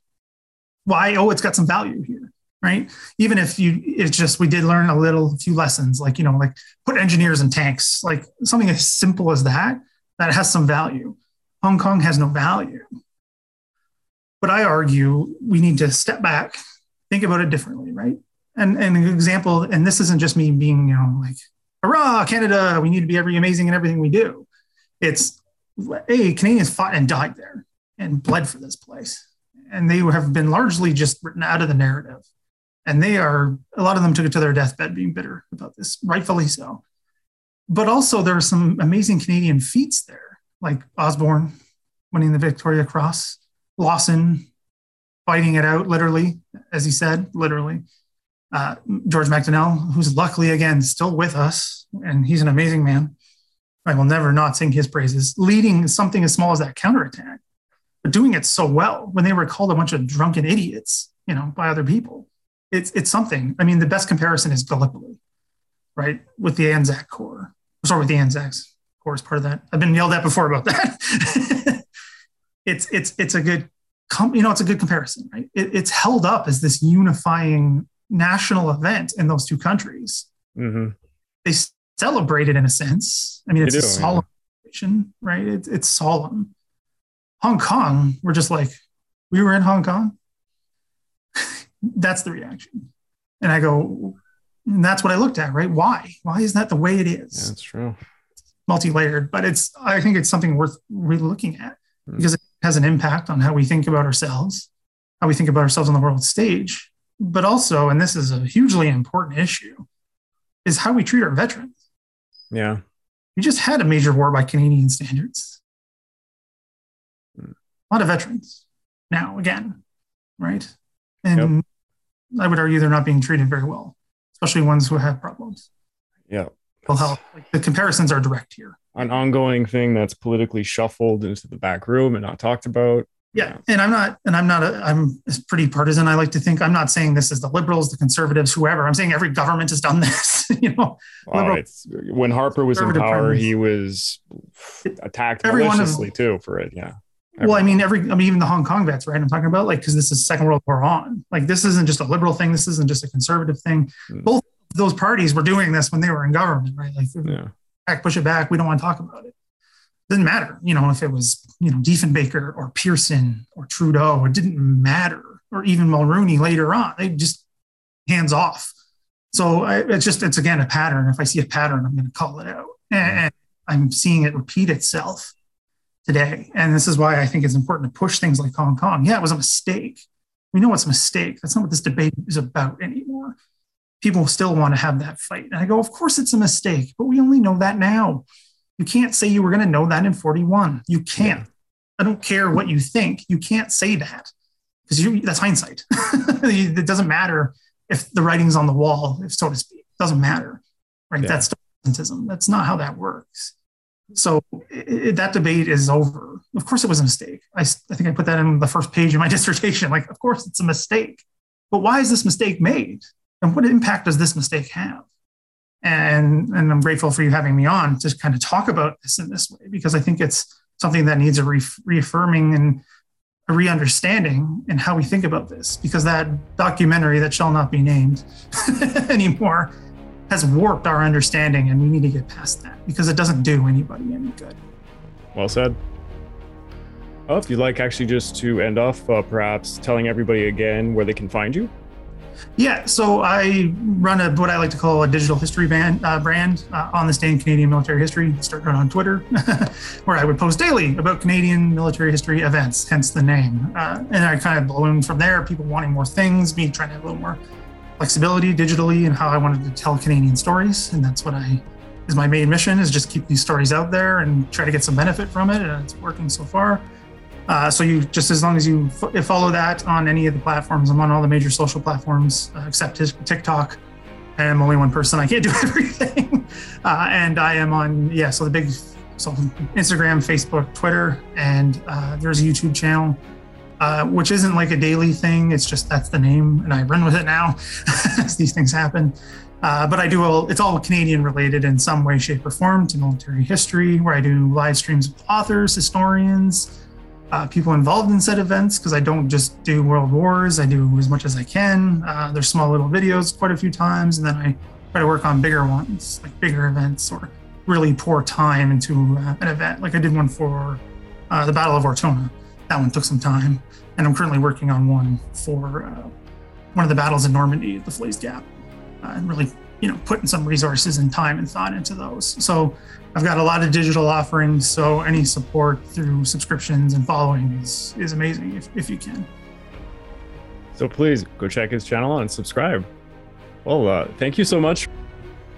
Why? Oh, it's got some value here, right? Even if you, it's just we did learn a little, few lessons, like you know, like put engineers in tanks, like something as simple as that, that has some value. Hong Kong has no value. But I argue we need to step back think about it differently, right? And, and an example, and this isn't just me being, you know, like, hurrah, Canada, we need to be every amazing in everything we do. It's, hey, Canadians fought and died there and bled for this place. And they have been largely just written out of the narrative. And they are, a lot of them took it to their deathbed being bitter about this, rightfully so. But also, there are some amazing Canadian feats there, like Osborne winning the Victoria Cross, Lawson fighting it out, literally, as he said, literally. Uh, George MacDonell, who's luckily again still with us, and he's an amazing man. I will never not sing his praises, leading something as small as that counterattack, but doing it so well when they were called a bunch of drunken idiots, you know, by other people. It's it's something. I mean, the best comparison is Gallipoli, right? With the Anzac Corps. Sorry, with the Anzacs Corps is part of that. I've been yelled at before about that. it's it's it's a good com- you know it's a good comparison right it, it's held up as this unifying national event in those two countries Mm-hmm. they celebrate it in a sense. I mean it's a do, solemn occasion, right? It's, it's solemn. Hong kong we're just like we were in hong kong? That's the reaction. And i go and that's what i looked at right? Why? Why is that the way it is? Yeah, that's true. multi-layered but it's i think it's something worth really looking at Hmm. because it has an impact on how we think about ourselves how we think about ourselves on the world stage but also and this is a hugely important issue is how we treat our veterans Yeah. we just had a major war by canadian standards Hmm. a lot of veterans now again right and i would argue they're not being treated very well especially ones who have problems Yeah. health like the comparisons are direct here An ongoing thing that's politically shuffled into the back room and not talked about. Yeah, and I'm not, and I'm not, a, I'm pretty partisan. I like to think I'm not saying this is the liberals, the conservatives, whoever. I'm saying every government has done this. you know, Wow, when Harper was in power, primaries. he was attacked Every one of- too for it. Yeah. well, I mean, every, I mean, even the Hong Kong vets, right? I'm talking about like because this is Second World War on. Like this isn't just a liberal thing. This isn't just a conservative thing. Mm. Both those parties were doing this when they were in government, right? Like Yeah. back, push it back. We don't want to talk about it. Doesn't matter, you know, if it was, you know, Diefenbaker or Pearson or Trudeau, it didn't matter, or even Mulroney later on. They just hands off. So I, it's just, it's again a pattern. If I see a pattern, I'm going to call it out. And, mm-hmm. and I'm seeing it repeat itself today. And this is why I think it's important to push things like Hong Kong. Yeah, it was a mistake. We know it's a mistake. That's not what this debate is about anymore. People still want to have that fight. And I go, of course it's a mistake, but we only know that now. You can't say you were going to know that in 41. You can't. I don't care what you think. You can't say that because that's hindsight. it doesn't matter if the writing's on the wall, if so to speak. It doesn't matter, right? Yeah. That's docentism. That's not how that works. So i i that debate is over. Of course, it was a mistake. I think I put that in the first page of my dissertation. Like, of course, it's a mistake. But why is this mistake made? And what impact does this mistake have? And, and I'm grateful for you having me on to kind of talk about this in this way, because I think it's something that needs a re- reaffirming and a re-understanding in how we think about this. Because that documentary that shall not be named anymore has warped our understanding, and we need to get past that because it doesn't do anybody any good. Well said. Oh, if you'd like actually just to end off, uh, perhaps telling everybody again where they can find you. Yeah, so I run a what I like to call a digital history band, uh, brand uh, on the in Canadian military history. Started on Twitter, where I would post daily about Canadian military history events, hence the name. Uh, and I kind of ballooned from there. People wanting more things, me trying to have a little more flexibility digitally, and how I wanted to tell Canadian stories. And that's what I is my main mission: is just keep these stories out there and try to get some benefit from it. And it's working so far. Uh, so you just as long as you f- follow that on any of the platforms, I'm on all the major social platforms uh, except his TikTok. I am only one person. I can't do everything. Uh, and I am on yeah. So the big so Instagram, Facebook, Twitter, and uh, there's a YouTube channel, uh, which isn't like a daily thing. It's just that's the name, and I run with it now as these things happen. Uh, but I do all, it's all Canadian related in some way, shape, or form to military history, where I do live streams with authors, historians, uh, people involved in said events because I don't just do world wars. I do as much as I can. Uh, there's small little videos quite a few times, and then I try to work on bigger ones, like bigger events, or really pour time into uh, an event. Like I did one for uh, the Battle of Ortona. That one took some time, and I'm currently working on one for uh, one of the battles in Normandy the Falaise Gap, uh, and really you know putting some resources and time and thought into those. So I've got a lot of digital offerings. So any support through subscriptions and following is is amazing if if you can. So please go check his channel out and subscribe. Well, uh, thank you so much for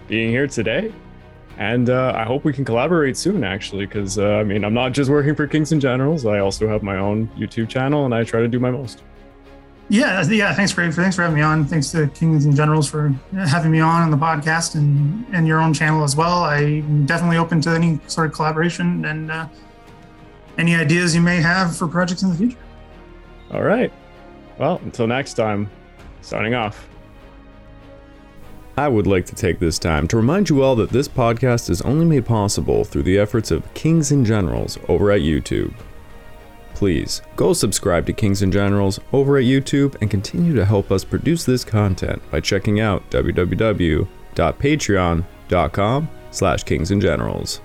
being here today. And uh, I hope we can collaborate soon, actually, because uh, I mean, I'm not just working for Kings and Generals. I also have my own YouTube channel, and I try to do my most. Yeah, yeah. Thanks for thanks for having me on. Thanks to Kings and Generals for having me on on the podcast and and your own channel as well. I'm definitely open to any sort of collaboration and uh, any ideas you may have for projects in the future. All right. Well, until next time, signing off. I would like to take this time to remind you all that this podcast is only made possible through the efforts of Kings and Generals over at YouTube. Please go subscribe to Kings and Generals over at YouTube and continue to help us produce this content by checking out www.patreon.com slash Kings and Generals.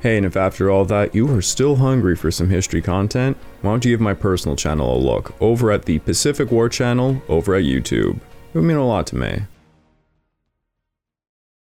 Hey, and if after all that you are still hungry for some history content, why don't you give my personal channel a look over at the Pacific War channel over at YouTube? It would mean a lot to me.